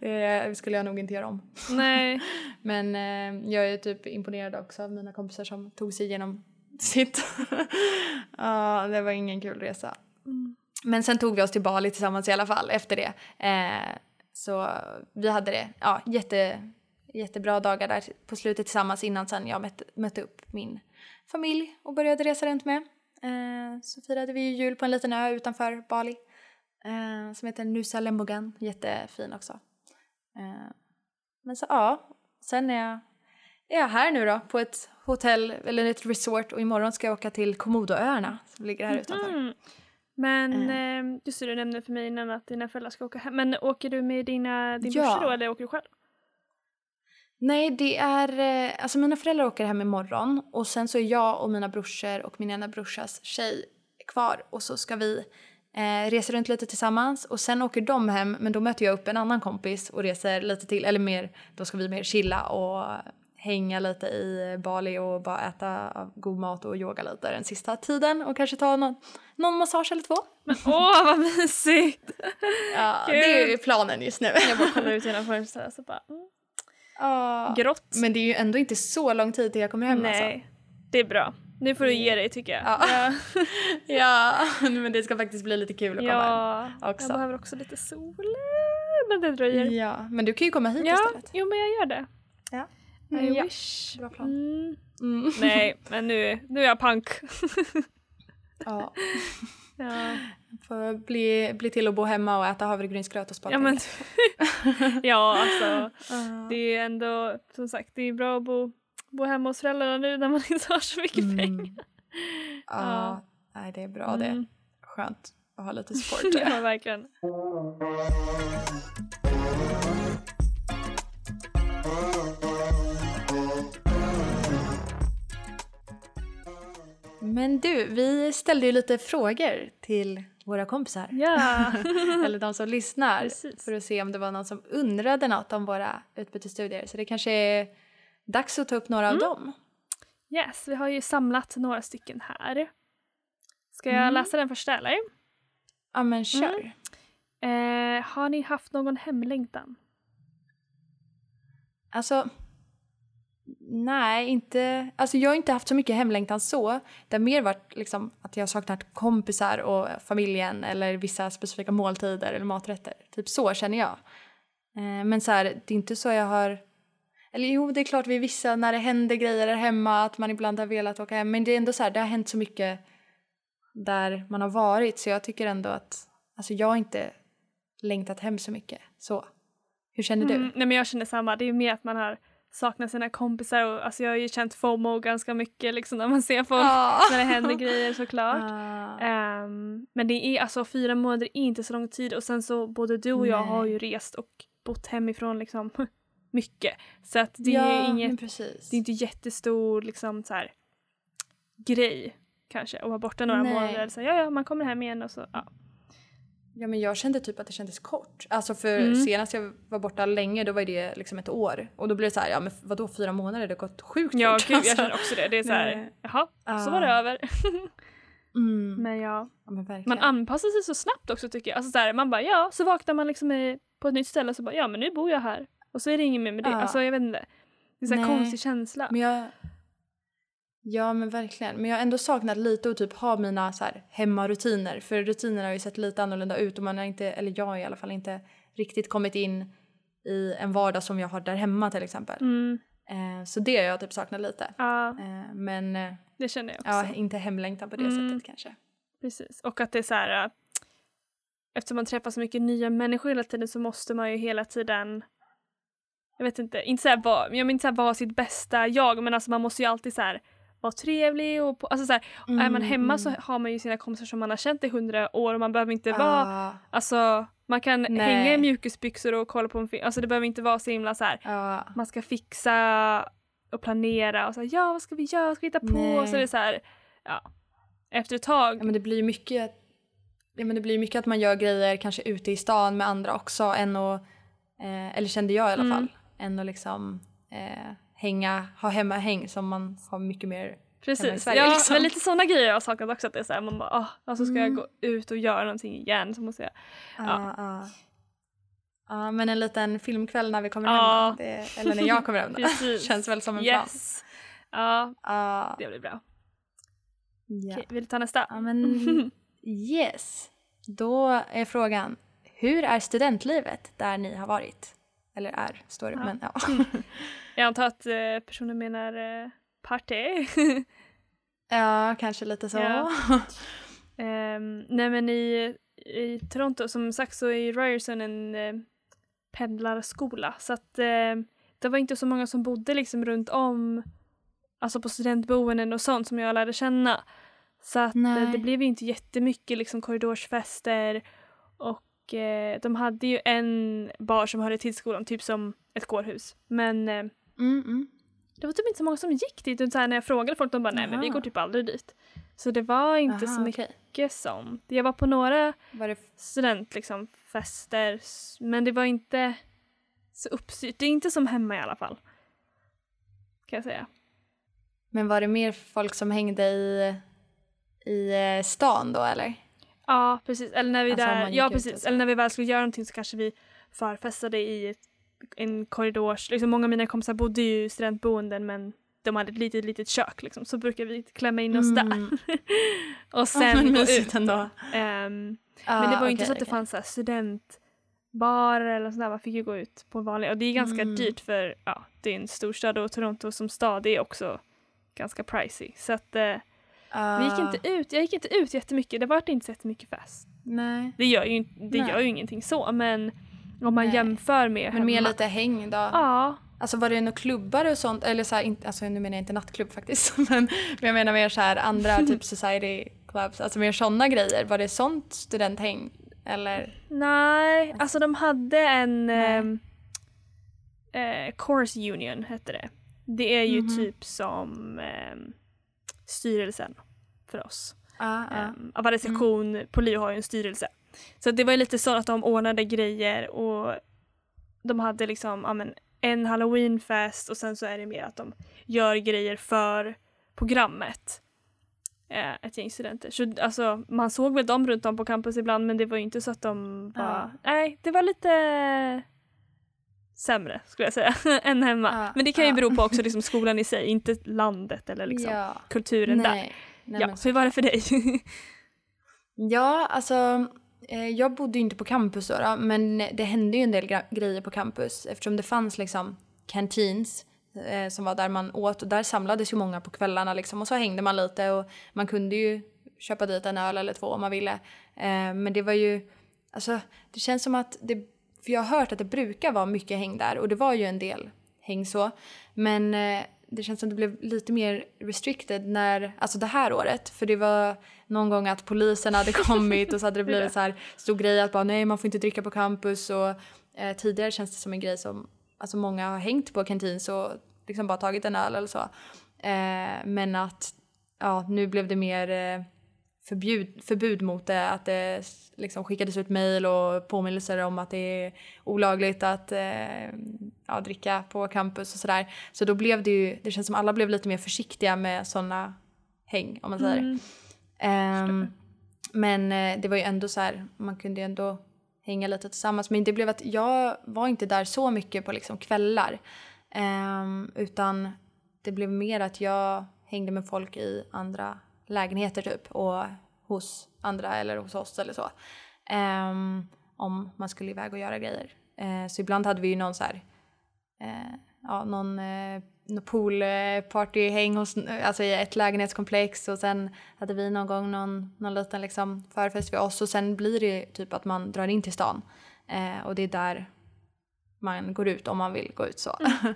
det skulle jag nog inte göra om. Nej. Men eh, jag är typ imponerad också av mina kompisar som tog sig igenom sitt. Ja, det var ingen kul resa. Mm. Men sen tog vi oss till Bali tillsammans i alla fall efter det. Eh, så vi hade det, ja, jätte, jättebra dagar där på slutet tillsammans innan sen jag mötte, mötte upp min familj och började resa runt med. Eh, så firade vi ju jul på en liten ö utanför Bali eh, som heter Nusa Lembogan, jättefin också. Eh, men så ja, sen är jag, är jag här nu då på ett hotell eller ett resort och imorgon ska jag åka till Komodoöarna som ligger här utanför. Mm. Men eh, just det, du nämnde för mig innan att dina föräldrar ska åka hem. Men åker du med dina, din Ja. brorsa då eller åker du själv? Nej, det är... eh, Alltså mina föräldrar åker hem imorgon och sen så är jag och mina brorsor och min ena brorsas tjej kvar och så ska vi eh, resa runt lite tillsammans och sen åker de hem men då möter jag upp en annan kompis och reser lite till, eller mer, då ska vi mer chilla och hänga lite i Bali och bara äta god mat och yoga lite den sista tiden och kanske ta någon, någon massage eller två. Men åh vad mysigt! Ja, Gud. det är planen just nu. Jag bara kollar ut genom fönstret och så bara mm. Ja. grått. Men det är ju ändå inte så lång tid till jag kommer hem alltså. Nej, det är bra. Nu får du ge dig tycker jag. Ja. Ja, men det ska faktiskt bli lite kul att komma hem. ja också. jag behöver också lite sol. Men det dröjer. Ja, men du kan ju komma hit Ja, istället. jo men jag gör det. Ja. I Ja. wish. Bra plan. Mm. Mm. Nej, men nu, nu är jag pank. Ja, Ja, får bli, bli till att bo hemma och äta havregrynsgröt och ja men Ja, alltså Ja. det är ändå som sagt det är bra att bo, bo hemma hos föräldrarna nu när man inte har så mycket Mm. pengar. Ja, nej det är bra det. Mm. Skönt att ha lite support. Ja, verkligen. Men du, vi ställde ju lite frågor till våra kompisar. Ja, Eller de som lyssnar. Precis. För att se om det var någon som undrade något om våra utbytesstudier. Så det kanske är dags att ta upp några av Mm. dem. yes, vi har ju samlat några stycken här. Ska jag Mm. läsa den första eller? Ja men kör. Eh, har ni haft någon hemlängtan? Alltså, nej, inte... Alltså jag har inte haft så mycket hemlängtan så. Det har mer varit liksom att jag har saknat kompisar och familjen eller vissa specifika måltider eller maträtter. Typ så känner jag. Eh, men så här, det är inte så jag har... Eller jo, det är klart vid vissa, när det händer grejer där hemma, att man ibland har velat åka hem. Men det är ändå så här, det har hänt så mycket där man har varit så jag tycker ändå att... Alltså jag har inte längtat hem så mycket. Så. Hur känner du? Mm, nej men jag känner samma, det är ju mer att man har saknat sina kompisar och alltså jag har ju känt FOMO ganska mycket liksom när man ser folk Ja. när det händer grejer såklart. Ah. Ehm, men det är alltså fyra månader är inte så lång tid och sen så både du och jag Nej. har ju rest och bott hemifrån liksom mycket. Så att det ja, är inget, det är inte jättestor liksom så här grej kanske att vara borta några Nej. månader. Så, ja, ja, man kommer hem igen och så, ja. Ja, men jag kände typ att det kändes kort. Alltså för Mm. senast jag var borta länge då var det liksom ett år. Och då blev det så här, ja men vadå fyra månader? Det har gått sjukt Ja, fort. gud, alltså. jag känner också det. Det är så här, Nej. jaha, så Ja. var det över. Mm. Men ja, Ja, men man anpassar sig så snabbt också tycker jag. Alltså så här, man bara ja, så vaknar man liksom i, på ett nytt ställe och så bara ja men nu bor jag här. Och så är det inget mer med det. Ja. Alltså jag vet inte. Det är så Nej. konstig känsla. Men jag... Ja men verkligen. Men jag har ändå saknat lite att typ ha mina så här, hemmarutiner. För rutinerna har ju sett lite annorlunda ut och man har inte, eller jag har i alla fall inte riktigt kommit in i en vardag som jag har där hemma till exempel. Mm, Eh, så det har jag typ saknat lite. ja, Eh, men eh, det känner jag också. ja, inte hemlängtan på det Mm. sättet kanske. Precis. Och att det är så här, äh, eftersom man träffar så mycket nya människor hela tiden så måste man ju hela tiden, jag vet inte, inte säga vara, jag menar inte säga vara sitt bästa jag, men alltså man måste ju alltid så här vara trevlig och på, alltså så här, är man hemma så har man ju sina kompisar som man har känt i hundra år och man behöver inte vara, Ja, alltså man kan Nej. hänga i mjukisbyxor och kolla på en film, alltså det behöver inte vara så himla så här ja. man ska fixa och planera och så här, ja vad ska vi göra, vad ska vi hitta på? Nej. Så det är så här, ja. Efter ett tag, Ja, men det blir mycket, ja, men det blir ju mycket att man gör grejer kanske ute i stan med andra också än att, eh, eller kände jag i alla Mm. fall, än att liksom eh, hänga, ha hemmahäng som man har mycket mer hemma i Precis, Sverige, ja, liksom. men lite sådana grejer har jag saknat också. Att det är så här, man bara, ah, alltså ska jag Mm. gå ut och göra någonting igen så måste jag. Ja, ja. Ja, men en liten filmkväll när vi kommer Ja. hem det, eller när jag kommer hem. Precis. Känns väl som en plan. Yes. Ja, Ja, det blir bra. ja. Okej, vill du ta nästa? ja, men yes. Då är frågan, hur är studentlivet där ni har varit? Eller är, står det, Ja. men ja. Jag antar att eh, personen menar eh, party. Ja, kanske lite så. Ja. Ehm, nej men i, i Toronto som sagt så är Ryerson en eh, pendlarskola så att eh, det var inte så många som bodde liksom runt om alltså på studentboenden och sånt som jag lärde känna. Så att Nej. det blev ju inte jättemycket liksom korridorsfester och eh, de hade ju en bar som hörde till skolan, typ som ett kårhus. Men eh, Mm, mm. det var typ inte så många som gick dit. utan Så här, när jag frågade folk de bara nej men vi går typ aldrig dit. Så det var inte så Aha, mycket okej. sånt. Jag var på några Var det student liksom, fester men det var inte så uppstyrt. Det är inte som hemma i alla fall. Kan jag säga. Men var det mer folk som hängde i, i eh, stan då eller? Ja precis. Eller när vi, Alltså, där, ja, precis. och. Eller när vi väl skulle göra någonting så kanske vi förfestade i en korridors... Liksom många av mina kompisar bodde ju i studentboenden men de hade ett litet, litet kök liksom. Så brukar vi klämma in oss där. Mm. Och Ja, sen men gå ut. ändå. Ehm, Ah, Men det var ju inte så att det fanns så studentbarer eller sådär. Man fick ju gå ut på vanliga. Och det är ganska Mm. dyrt för ja, det är en storstad och Toronto som stad är också ganska pricey. Så att eh, vi gick Ah, inte ut. Jag gick inte ut jättemycket. Det var inte så jättemycket fest. Nej. Det gör ju, det Nej. gör ju ingenting så men om man Nej. jämför med Men mer hemma. lite häng då? Ja. Alltså var det några klubbar och sånt? Eller så här, inte, alltså nu menar jag inte nattklubb faktiskt. Men, men jag menar mer så här andra typ society clubs. Alltså mer sådana grejer. Var det sånt studenthäng? Eller? Nej, alltså de hade en ehm, eh, Course Union hette det. Det är ju Mhm. typ som ehm, styrelsen för oss. Ah, ah. Um, av varje sektion på LiU har ju en styrelse. Så det var ju lite så att de ordnade grejer och de hade liksom ja, men, en halloweenfest och sen så är det mer att de gör grejer för programmet. Eh, ett gäng studenter. Så alltså, man såg väl dem runt om på campus ibland men det var ju inte så att de var... Nej, det var lite sämre skulle jag säga än hemma. Ja, men det kan ju ja. bero på också liksom, skolan i sig, inte landet eller liksom, ja. kulturen där. Nej. Nej, ja, men så hur var det för dig? Ja, alltså eh, jag bodde ju inte på campus då, då men det hände ju en del grejer på campus eftersom det fanns liksom canteens eh, som var där man åt och där samlades ju många på kvällarna liksom och så hängde man lite och man kunde ju köpa dit en öl eller två om man ville. Eh, men det var ju, alltså det känns som att det, för jag har hört att det brukar vara mycket häng där och det var ju en del häng så. Men eh, det känns som det blev lite mer restricted när, alltså det här året. För det var någon gång att polisen hade kommit och så hade det blivit så här stor grej att bara nej man får inte dricka på campus och eh, tidigare känns det som en grej som alltså många har hängt på Kantins och liksom bara tagit en öl eller så. Eh, men att ja, nu blev det mer eh, förbjud, förbud mot det, att det liksom skickades ut mejl och påminnelser om att det är olagligt att eh, ja, dricka på campus och sådär. Så då blev det ju, det känns som alla blev lite mer försiktiga med sådana häng om man säger. Mm. Ehm, Men eh, det var ju ändå så här, man kunde ju ändå hänga lite tillsammans. Men det blev att jag var inte där så mycket på liksom kvällar. Ehm, utan det blev mer att jag hängde med folk i andra lägenheter typ och hos andra eller hos oss eller så. Ehm, om man skulle iväg och göra grejer. Eh, så ibland hade vi ju någon så här, eh, ja någon eh, poolpartyhäng hos, alltså i ett lägenhetskomplex och sen hade vi någon gång någon, någon liten liksom förfest för oss och sen blir det typ att man drar in till stan eh, och det är där man går ut om man vill gå ut så. Mm.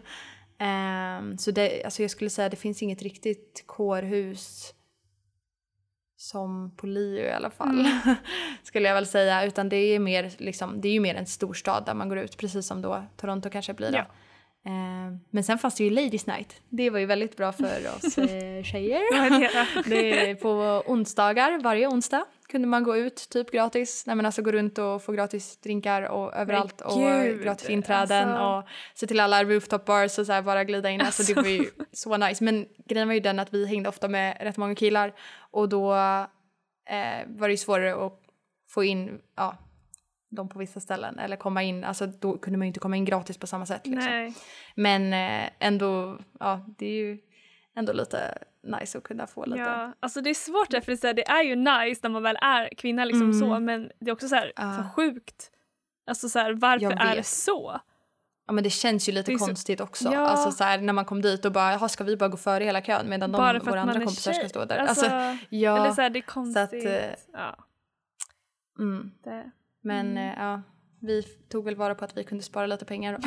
eh, så det, alltså jag skulle säga det finns inget riktigt kårhus som på Liu i alla fall. Mm. skulle jag väl säga. Utan det är, mer, liksom, det är ju mer en storstad där man går ut precis som då Toronto kanske blir då. Ja. Eh, men sen fanns det ju Ladies Night. Det var ju väldigt bra för oss eh, tjejer. det är på onsdagar, varje onsdag kunde man gå ut typ gratis. Nej men alltså gå runt och få gratis drinkar och överallt och gratis inträden alltså. och se till alla rooftop bars och så här bara glida in. Alltså, alltså det var ju så nice. Men grejen var ju den att vi hängde ofta med rätt många killar och då eh, var det ju svårare att få in ja, dem på vissa ställen eller komma in, alltså då kunde man ju inte komma in gratis på samma sätt. Liksom. Men eh, ändå, ja det är ju ändå lite nice att kunna få lite. Ja, alltså det är svårt där för det är, det är ju nice när man väl är kvinna liksom mm. så men det är också så, här, uh. så sjukt. Alltså så här, varför är det så? Ja men det känns ju lite konstigt så... också. Ja. Alltså så här, när man kom dit och bara jaha ska vi bara gå före hela kön medan de, bara våra andra kompisar tjej. ska stå där. Alltså, alltså, ja. Eller så här, det är konstigt. Att, uh, ja. Mm. Det. Men mm. Eh, ja, vi tog väl vara på att vi kunde spara lite pengar.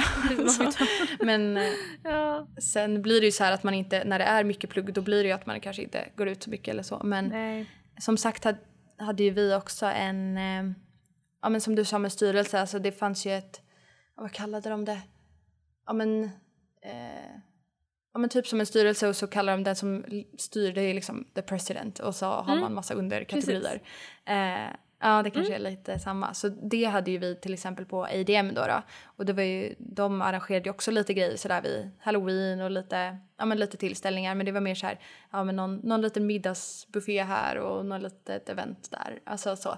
Men eh, ja. sen blir det ju så här att man inte, när det är mycket plugg då blir det ju att man kanske inte går ut så mycket eller så. Men Nej. som sagt hade, hade ju vi också en, eh, ja men som du sa med styrelse, alltså det fanns ju ett, vad kallade de det? Ja men, eh, ja men typ som en styrelse och så kallar de den som styr det är liksom the president och så har mm. man massa underkategorier. Ja, det kanske mm. är lite samma. Så det hade ju vi till exempel på ADM då. då. Och det var ju, de arrangerade ju också lite grejer sådär vid halloween och lite, ja men lite tillställningar. Men det var mer så här, ja men någon, någon liten middagsbuffé här och något litet event där. Alltså så.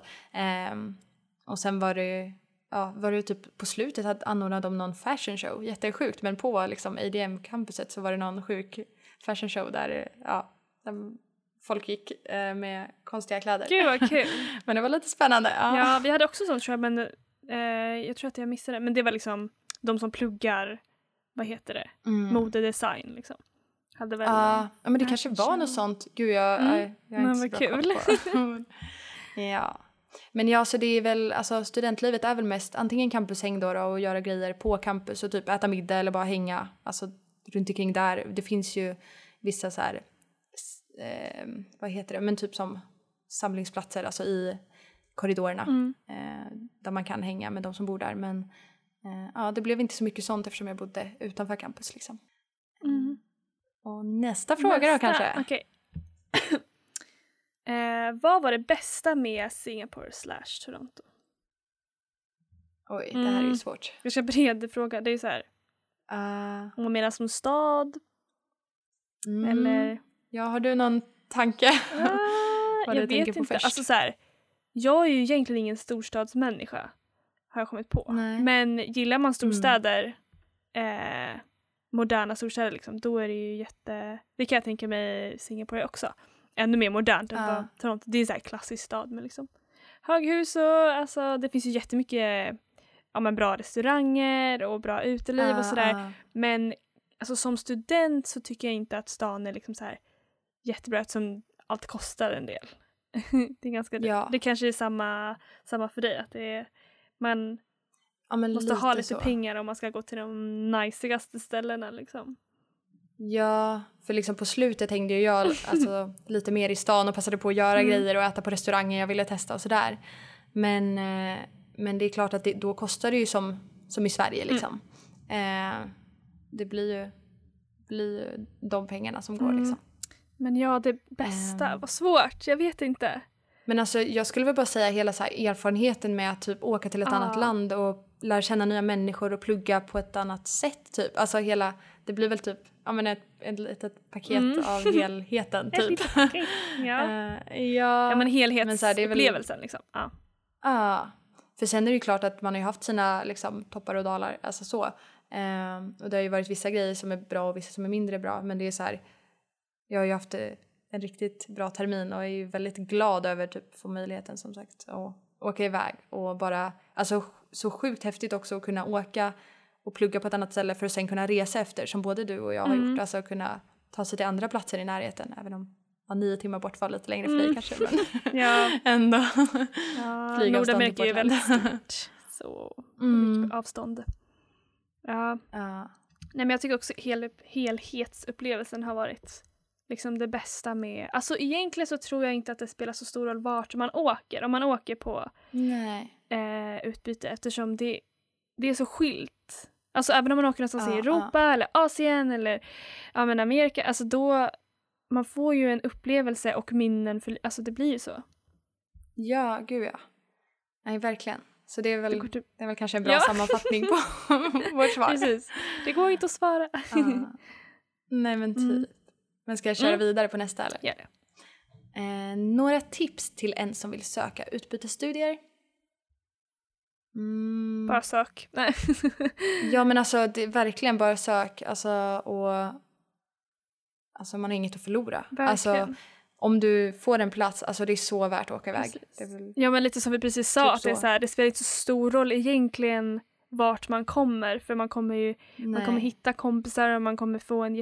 Um, och sen var det ja, var det typ på slutet att anordnade de någon fashion show, jättesjukt. Men på liksom ADM-campuset så var det någon sjuk fashion show där, ja, folk gick eh, med konstiga kläder. Gud vad kul! men det var lite spännande. Ja, ja vi hade också sånt tror jag men eh, jag tror att jag missade det. Men det var liksom de som pluggar, vad heter det, mm. modedesign liksom. Hade väl uh, ja men det kanske var något sånt. Gud jag, mm. jag, jag är inte så bra kul. på Ja. Men ja, så det är väl, alltså studentlivet är väl mest antingen campushäng då, då och göra grejer på campus och typ äta middag eller bara hänga, alltså runt omkring där. Det finns ju vissa så här eh, vad heter det, men typ som samlingsplatser, alltså i korridorerna mm. eh, där man kan hänga med de som bor där. Men eh, ja, det blev inte så mycket sånt eftersom jag bodde utanför campus liksom. Mm. Och nästa fråga nästa, då kanske? Okay. eh, vad var det bästa med Singapore slash Toronto? Oj, det här är ju mm. svårt. Ganska bred fråga. Det är så här. Uh, om man menar som stad? Mm. Eller? Ja, har du någon tanke? Ah, Vad jag du vet inte. Alltså så här, jag är ju egentligen ingen storstadsmänniska har jag kommit på. Nej. Men gillar man storstäder, mm. eh, moderna storstäder liksom, då är det ju jätte, det kan jag tänka mig Singapore också. Ännu mer modernt än uh. Toronto. Det är en klassisk stad med liksom höghus och alltså det finns ju jättemycket ja, men bra restauranger och bra uteliv uh, och sådär. Men alltså som student så tycker jag inte att stan är liksom så här jättebra eftersom allt kostar en del. det är ganska ja. Det kanske är samma, samma för dig att det är, man ja, måste ha lite så. pengar om man ska gå till de najsigaste ställena liksom. Ja, för liksom på slutet hängde ju jag alltså, lite mer i stan och passade på att göra mm. grejer och äta på restauranger jag ville testa och sådär. Men, eh, men det är klart att det, då kostar det ju som, som i Sverige mm. liksom. Mm. Eh, det blir ju, blir ju de pengarna som går mm. liksom. Men ja, det bästa, um, vad svårt, jag vet inte. Men alltså jag skulle väl bara säga hela så erfarenheten med att typ åka till ett ah. annat land och lära känna nya människor och plugga på ett annat sätt typ. Alltså hela, det blir väl typ ja, men ett, ett litet paket Mm. av helheten typ. Ja. Eh, ja, ja men är väl- helhetsupplevelsen liksom. Ja. Ja, för sen är det ju klart att man har ju haft sina liksom, toppar och dalar, alltså så. Ehm, och det har ju varit vissa grejer som är bra och vissa som är mindre bra, men det är så här, jag har ju haft en riktigt bra termin och är ju väldigt glad över typ få möjligheten som sagt att åka iväg och bara, alltså så sjukt häftigt också att kunna åka och plugga på ett annat ställe för att sen kunna resa efter som både du och jag har Mm. gjort, alltså kunna ta sig till andra platser i närheten även om ja, nio timmar bort var lite längre för dig Mm. kanske men Ja, ändå. ja Flygavstånd Nordamerika är ju väldigt stort. Så Mm. mycket avstånd. Ja. Ja. Nej men jag tycker också hel, helhetsupplevelsen har varit liksom det bästa med, alltså egentligen så tror jag inte att det spelar så stor roll vart man åker, om man åker på eh, utbyte eftersom det, det är så skilt. Alltså även om man åker någonstans Ja, i Europa eller Asien eller ja, men Amerika, alltså då man får ju en upplevelse och minnen, för, alltså det blir ju så. Ja, gud ja. Nej, verkligen. Så det är väl, Det går typ, det är väl kanske en bra Ja. sammanfattning på vårt svar. precis. Det går inte att svara. Ja. Nej, men typ. Mm. Men ska jag köra Mm. vidare på nästa eller? Gör det. Eh, några tips till en som vill söka utbytesstudier? Mm. Bara sök. Nej. Ja men alltså det är verkligen bara sök alltså och alltså man har inget att förlora. Alltså Verkligen. om du får en plats, alltså det är så värt att åka iväg. Väl, Ja men lite som vi precis sa, Typ att det, är så. här, det spelar inte så stor roll egentligen vart man kommer för man kommer ju man kommer hitta kompisar och man kommer få en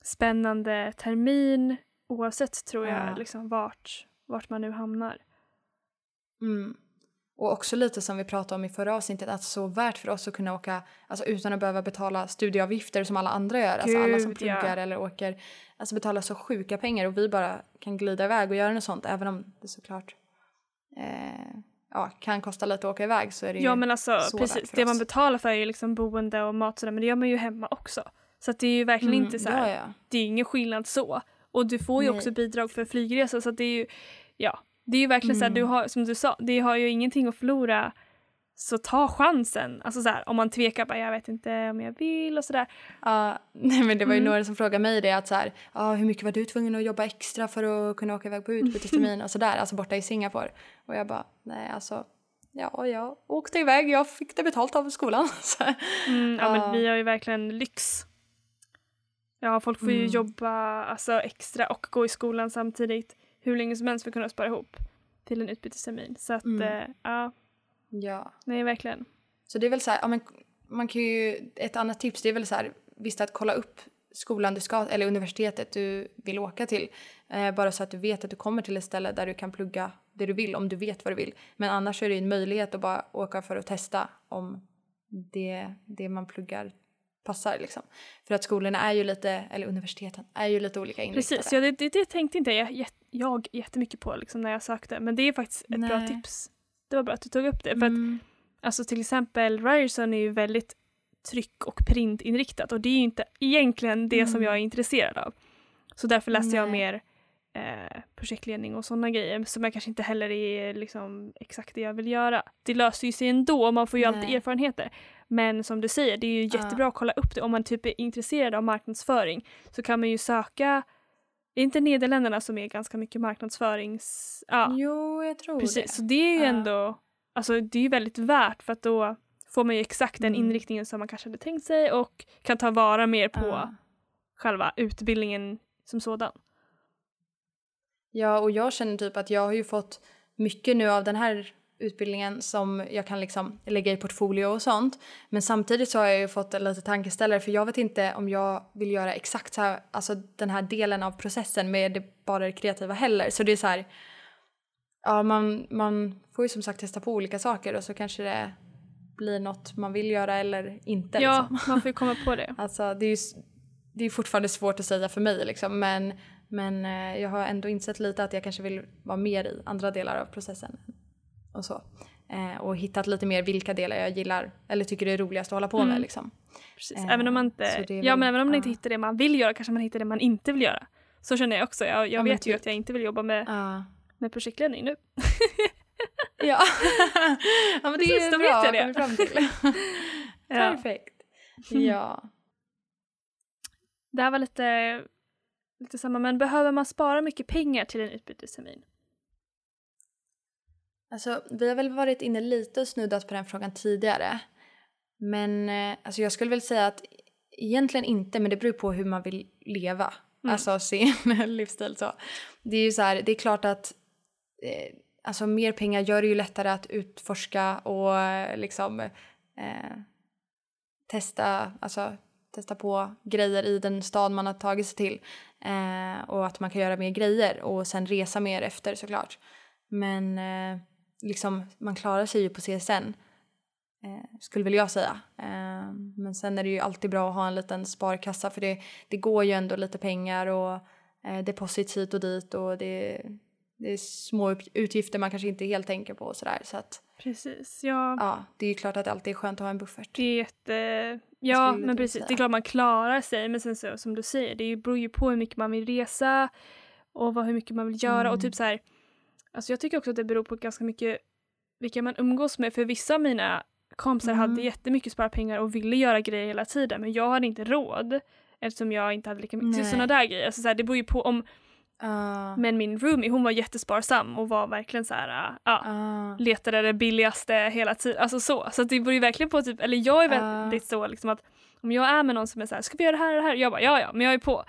jättespännande termin oavsett tror jag Ja. liksom vart, vart man nu hamnar. Mm. Och också lite som vi pratade om i förra avsnittet, att så värt för oss att kunna åka alltså utan att behöva betala studieavgifter som alla andra gör. alltså alla som Gud, ja. pluggar eller åker, alltså betalar så sjuka pengar och vi bara kan glida iväg och göra något sånt även om det såklart eh, ja, kan kosta lite att åka iväg så är det ju Ja men alltså så värt precis, för det man oss. betalar för är ju liksom boende och mat och sådär men det gör man ju hemma också. Så det är ju verkligen Mm, inte så här, Ja, ja. det är ingen skillnad så. Och du får ju Nej. också bidrag för flygresa så att det är ju, ja, det är ju verkligen så här, Mm. du har, som du sa, det har ju ingenting att förlora så ta chansen. Alltså så här, om man tvekar, bara, jag vet inte om jag vill och sådär. Nej men det var ju Mm. några som frågade mig det att så här, ah, hur mycket var du tvungen att jobba extra för att kunna åka iväg på utbytestermin och sådär, alltså borta i Singapore. Och jag bara, nej alltså, ja jag åkte iväg, jag fick det betalt av skolan. Så, Mm, ja, Ja. men vi har ju verkligen lyx. Ja, folk får ju Mm. jobba alltså, extra och gå i skolan samtidigt hur länge som helst för att kunna spara ihop till en utbytestermin. Så att, Mm. eh, ja, ja. nej verkligen. Så det är väl så här, ja, men man kan ju, ett annat tips det är väl så här, visst att kolla upp skolan du ska, eller universitetet du vill åka till. Eh, bara så att du vet att du kommer till ett ställe där du kan plugga det du vill om du vet vad du vill. Men annars är det ju en möjlighet att bara åka för att testa om det, det man pluggar passar liksom. För att skolorna är ju lite, eller universiteten är ju lite olika inriktade. Precis, ja, det, det, det tänkte inte jag, jag, jag jättemycket på liksom, när jag sökte men det är faktiskt ett bra Nej. tips. Det var bra att du tog upp det. För att, Mm. alltså, till exempel Ryerson är ju väldigt tryck och printinriktat och det är ju inte egentligen det som Mm. jag är intresserad av. Så därför läste jag Nej. mer eh, projektledning och sådana grejer som jag kanske inte heller är liksom, exakt det jag vill göra. Det löser ju sig ändå och man får ju alltid Nej. erfarenheter. Men som du säger, det är ju jättebra att kolla upp det. Om man typ är intresserad av marknadsföring så kan man ju söka är inte Nederländerna som är ganska mycket marknadsförings... Ja, Jo, jag tror precis. det. Så det är ju ändå... Alltså det är ju väldigt värt för att då får man ju exakt den Mm. inriktningen som man kanske hade tänkt sig och kan ta vara mer på Ja. själva utbildningen som sådan. Ja, och jag känner typ att jag har ju fått mycket nu av den här utbildningen som jag kan liksom lägga i portfolio och sånt. Men samtidigt så har jag ju fått lite tankeställare för jag vet inte om jag vill göra exakt så här, alltså den här delen av processen med det, bara det kreativa heller. Så det är så här, ja man, man får ju som sagt testa på olika saker och så kanske det blir något man vill göra eller inte. Ja, Liksom. man får ju komma på det. Alltså det är ju det är fortfarande svårt att säga för mig liksom men, men eh, jag har ändå insett lite att jag kanske vill vara mer i andra delar av processen. Och så. Eh, och hittat lite mer vilka delar jag gillar eller tycker det är roligast att hålla på med Mm. liksom. Precis. Eh, även om man inte, ja, väl- men även om man ja. inte hittar det man vill göra kanske man hittar det man inte vill göra. Så känner jag också. Jag, jag Ja, vet ju typ. att jag inte vill jobba med, Ja. med projektledning nu. Ja. ja, men det Precis, är bra vet jag att det. komma fram till. Perfekt. Ja. Det här var lite, lite samma, men behöver man spara mycket pengar till en utbytestermin? Alltså, vi har väl varit inne lite och snuddat på den frågan tidigare. Men eh, alltså jag skulle väl säga att egentligen inte, men det beror på hur man vill leva. Mm. Alltså sin livsstil så. Det är ju så här, det är klart att eh, alltså mer pengar gör det ju lättare att utforska och eh, liksom eh, testa, alltså testa på grejer i den stad man har tagit sig till. Eh, och att man kan göra mer grejer och sen resa mer efter såklart. Men eh, liksom, man klarar sig ju på CSN. Eh, skulle väl jag säga. Eh, men sen är det ju alltid bra att ha en liten sparkassa för det, det går ju ändå lite pengar och eh, deposits hit och dit och det, det är små utgifter man kanske inte helt tänker på och sådär. Så att Precis, ja. ja, det är ju klart att det alltid är skönt att ha en buffert. Det är jätte... Ja, men precis. säga. Det är klart man klarar sig, men sen så, som du säger, det beror ju på hur mycket man vill resa och vad, hur mycket man vill göra och Mm. typ så här. Alltså jag tycker också att det beror på ganska mycket vilka man umgås med, för vissa av mina kompisar Mm. hade jättemycket sparpengar och ville göra grejer hela tiden, men jag hade inte råd eftersom jag inte hade lika mycket till Nej. sådana där grejer. Alltså så här, det beror ju på om, Ah, men min roomie hon var jättesparsam och var verkligen så här, ja, ah, letade det billigaste hela tiden. Alltså så. Så det beror ju verkligen på typ, eller jag är väldigt så liksom att om jag är med någon som är så här, ska vi göra det här och det här? Jag bara, ja ja, men jag är på.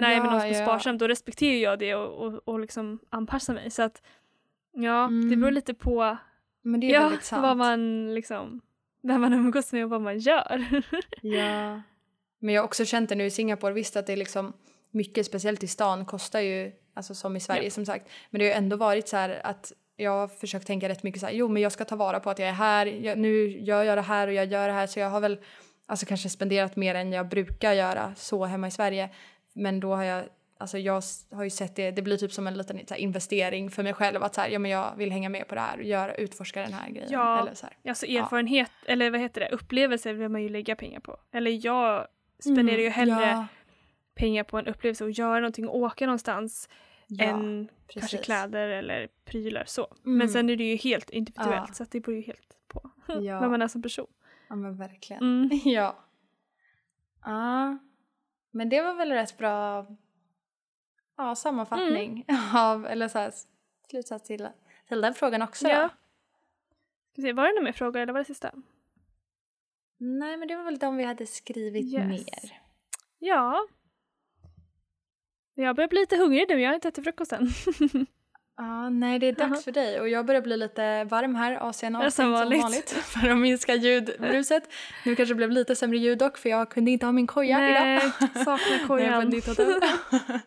Men jag är med Ja, någon som är ja. sparsam då respekterar jag det och, och, och liksom anpassar mig. Så att ja, det Mm. beror lite på men det är ja, vad man liksom, vem man umgås med och vad man gör. Ja. Men jag har också känt det nu i Singapore, visst att det är liksom mycket, speciellt i stan, kostar ju, alltså som i Sverige Ja. som sagt. Men det har ju ändå varit så här att jag har försökt tänka rätt mycket så här, jo men jag ska ta vara på att jag är här, jag, nu gör jag det här och jag gör det här så jag har väl alltså kanske spenderat mer än jag brukar göra så hemma i Sverige. Men då har jag, alltså jag har ju sett det, det blir typ som en liten investering för mig själv att så här, ja men jag vill hänga med på det här och göra, utforska den här grejen. Ja. Eller så här. Alltså erfarenhet, eller vad heter det, upplevelser vill man ju lägga pengar på. Eller jag spenderar ju hellre Mm, Ja, pengar på en upplevelse och göra någonting och åka någonstans ja, än kanske precis. kläder eller prylar så. Mm. Men sen är det ju helt individuellt Ja. så det beror ju helt på Ja. vem man är som person. Ja men verkligen. Mm. Ja. Ja. Men det var väl rätt bra ja, sammanfattning av, eller så här, slutsats till, till den frågan också. Ja. då. Var det någon mer fråga eller var det sista? Nej men det var väl de vi hade skrivit Yes. ner. Ja. Jag börjar bli lite hungrig nu, jag har inte ätit frukost än. Ja, nej det är dags för dig och jag börjar bli lite varm här, Ja, avstängd som som vanligt. vanligt för att minska ljudbruset. Nu kanske det blev lite sämre ljud dock för jag kunde inte ha min koja Nej, idag. saknar Nej, på kojan. hotell.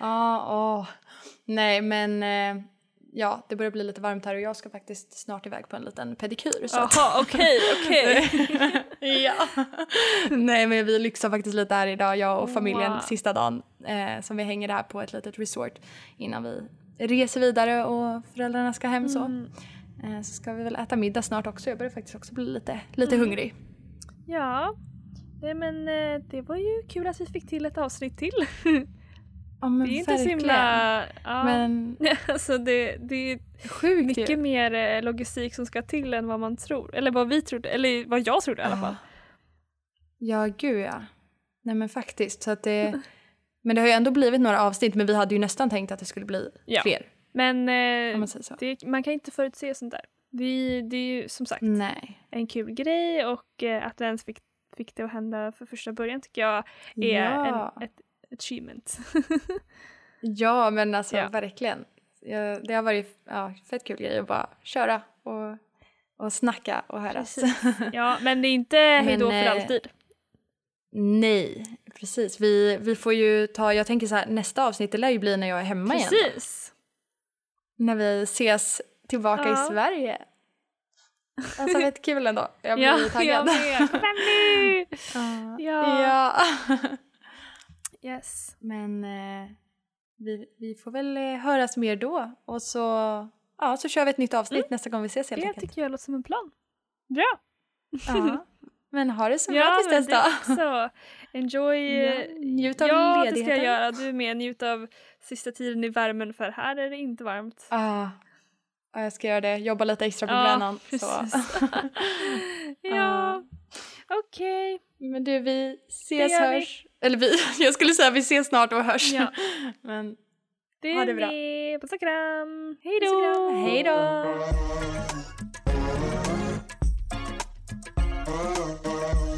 ja, åh. Nej, men eh, ja, det börjar bli lite varmt här och jag ska faktiskt snart iväg på en liten pedikyr. Jaha, okej, okej. ja. Nej, men vi lyxar faktiskt lite här idag, jag och familjen, Wow. sista dagen eh, som vi hänger här på ett litet resort innan vi reser vidare och föräldrarna ska hem så. Mm. Eh, så ska vi väl äta middag snart också. Jag börjar faktiskt också bli lite, lite Mm. hungrig. Ja, Nej, men eh, det var ju kul att vi fick till ett avsnitt till. Ja, men Det är inte så verkligen. himla... Ja. Men alltså det, det är sjukt mycket ju. mer eh, logistik som ska till än vad man tror. Eller vad vi trodde, eller vad jag trodde i alla fall. Ja, gud ja. Nej men faktiskt. Så att det, men det har ju ändå blivit några avsnitt men vi hade ju nästan tänkt att det skulle bli Ja. fler. Men eh, man det, man kan inte förutse sånt där. Vi, det är ju som sagt Nej. en kul grej och eh, att vi ens fick, fick det att hända för första början tycker jag är Ja. en, ett achievement. ja men alltså Ja. verkligen. Det har varit ja, fett kul grej att bara köra och, och snacka och höras. Precis. ja, men det är inte hejdå för eh, alltid. Nej, precis. Vi, vi får ju ta, jag tänker så här, nästa avsnitt det lär ju bli när jag är hemma igen. då. Precis. När vi ses tillbaka Ja. i Sverige. Alltså fett kul ändå. Jag blir Ja, taggad. jag. Kom hem nu! Ja. Ja. ja. Yes. Men eh, vi, vi får väl eh, höras mer då och så, ja, så kör vi ett nytt avsnitt nästa gång vi ses helt Det enkelt. tycker jag låter som en plan. Bra! Ja. Men ha det så bra Ja, tills men dess då. också. Enjoy. Ja, eh, njut av ja, det ska ledigheten. jag göra. Du är med. Njut av sista tiden i värmen för här är det inte varmt. Ah, Ja, jag ska göra det. Jobba lite extra på Ja, brännan. Så. precis. ja, okej. Men du, vi ses, gör vi. hörs. Eller vi, jag skulle säga vi ses snart och hörs. Ja. Men Det Ha det bra. Puss och kram. Hej och kram. då. oh, oh. oh.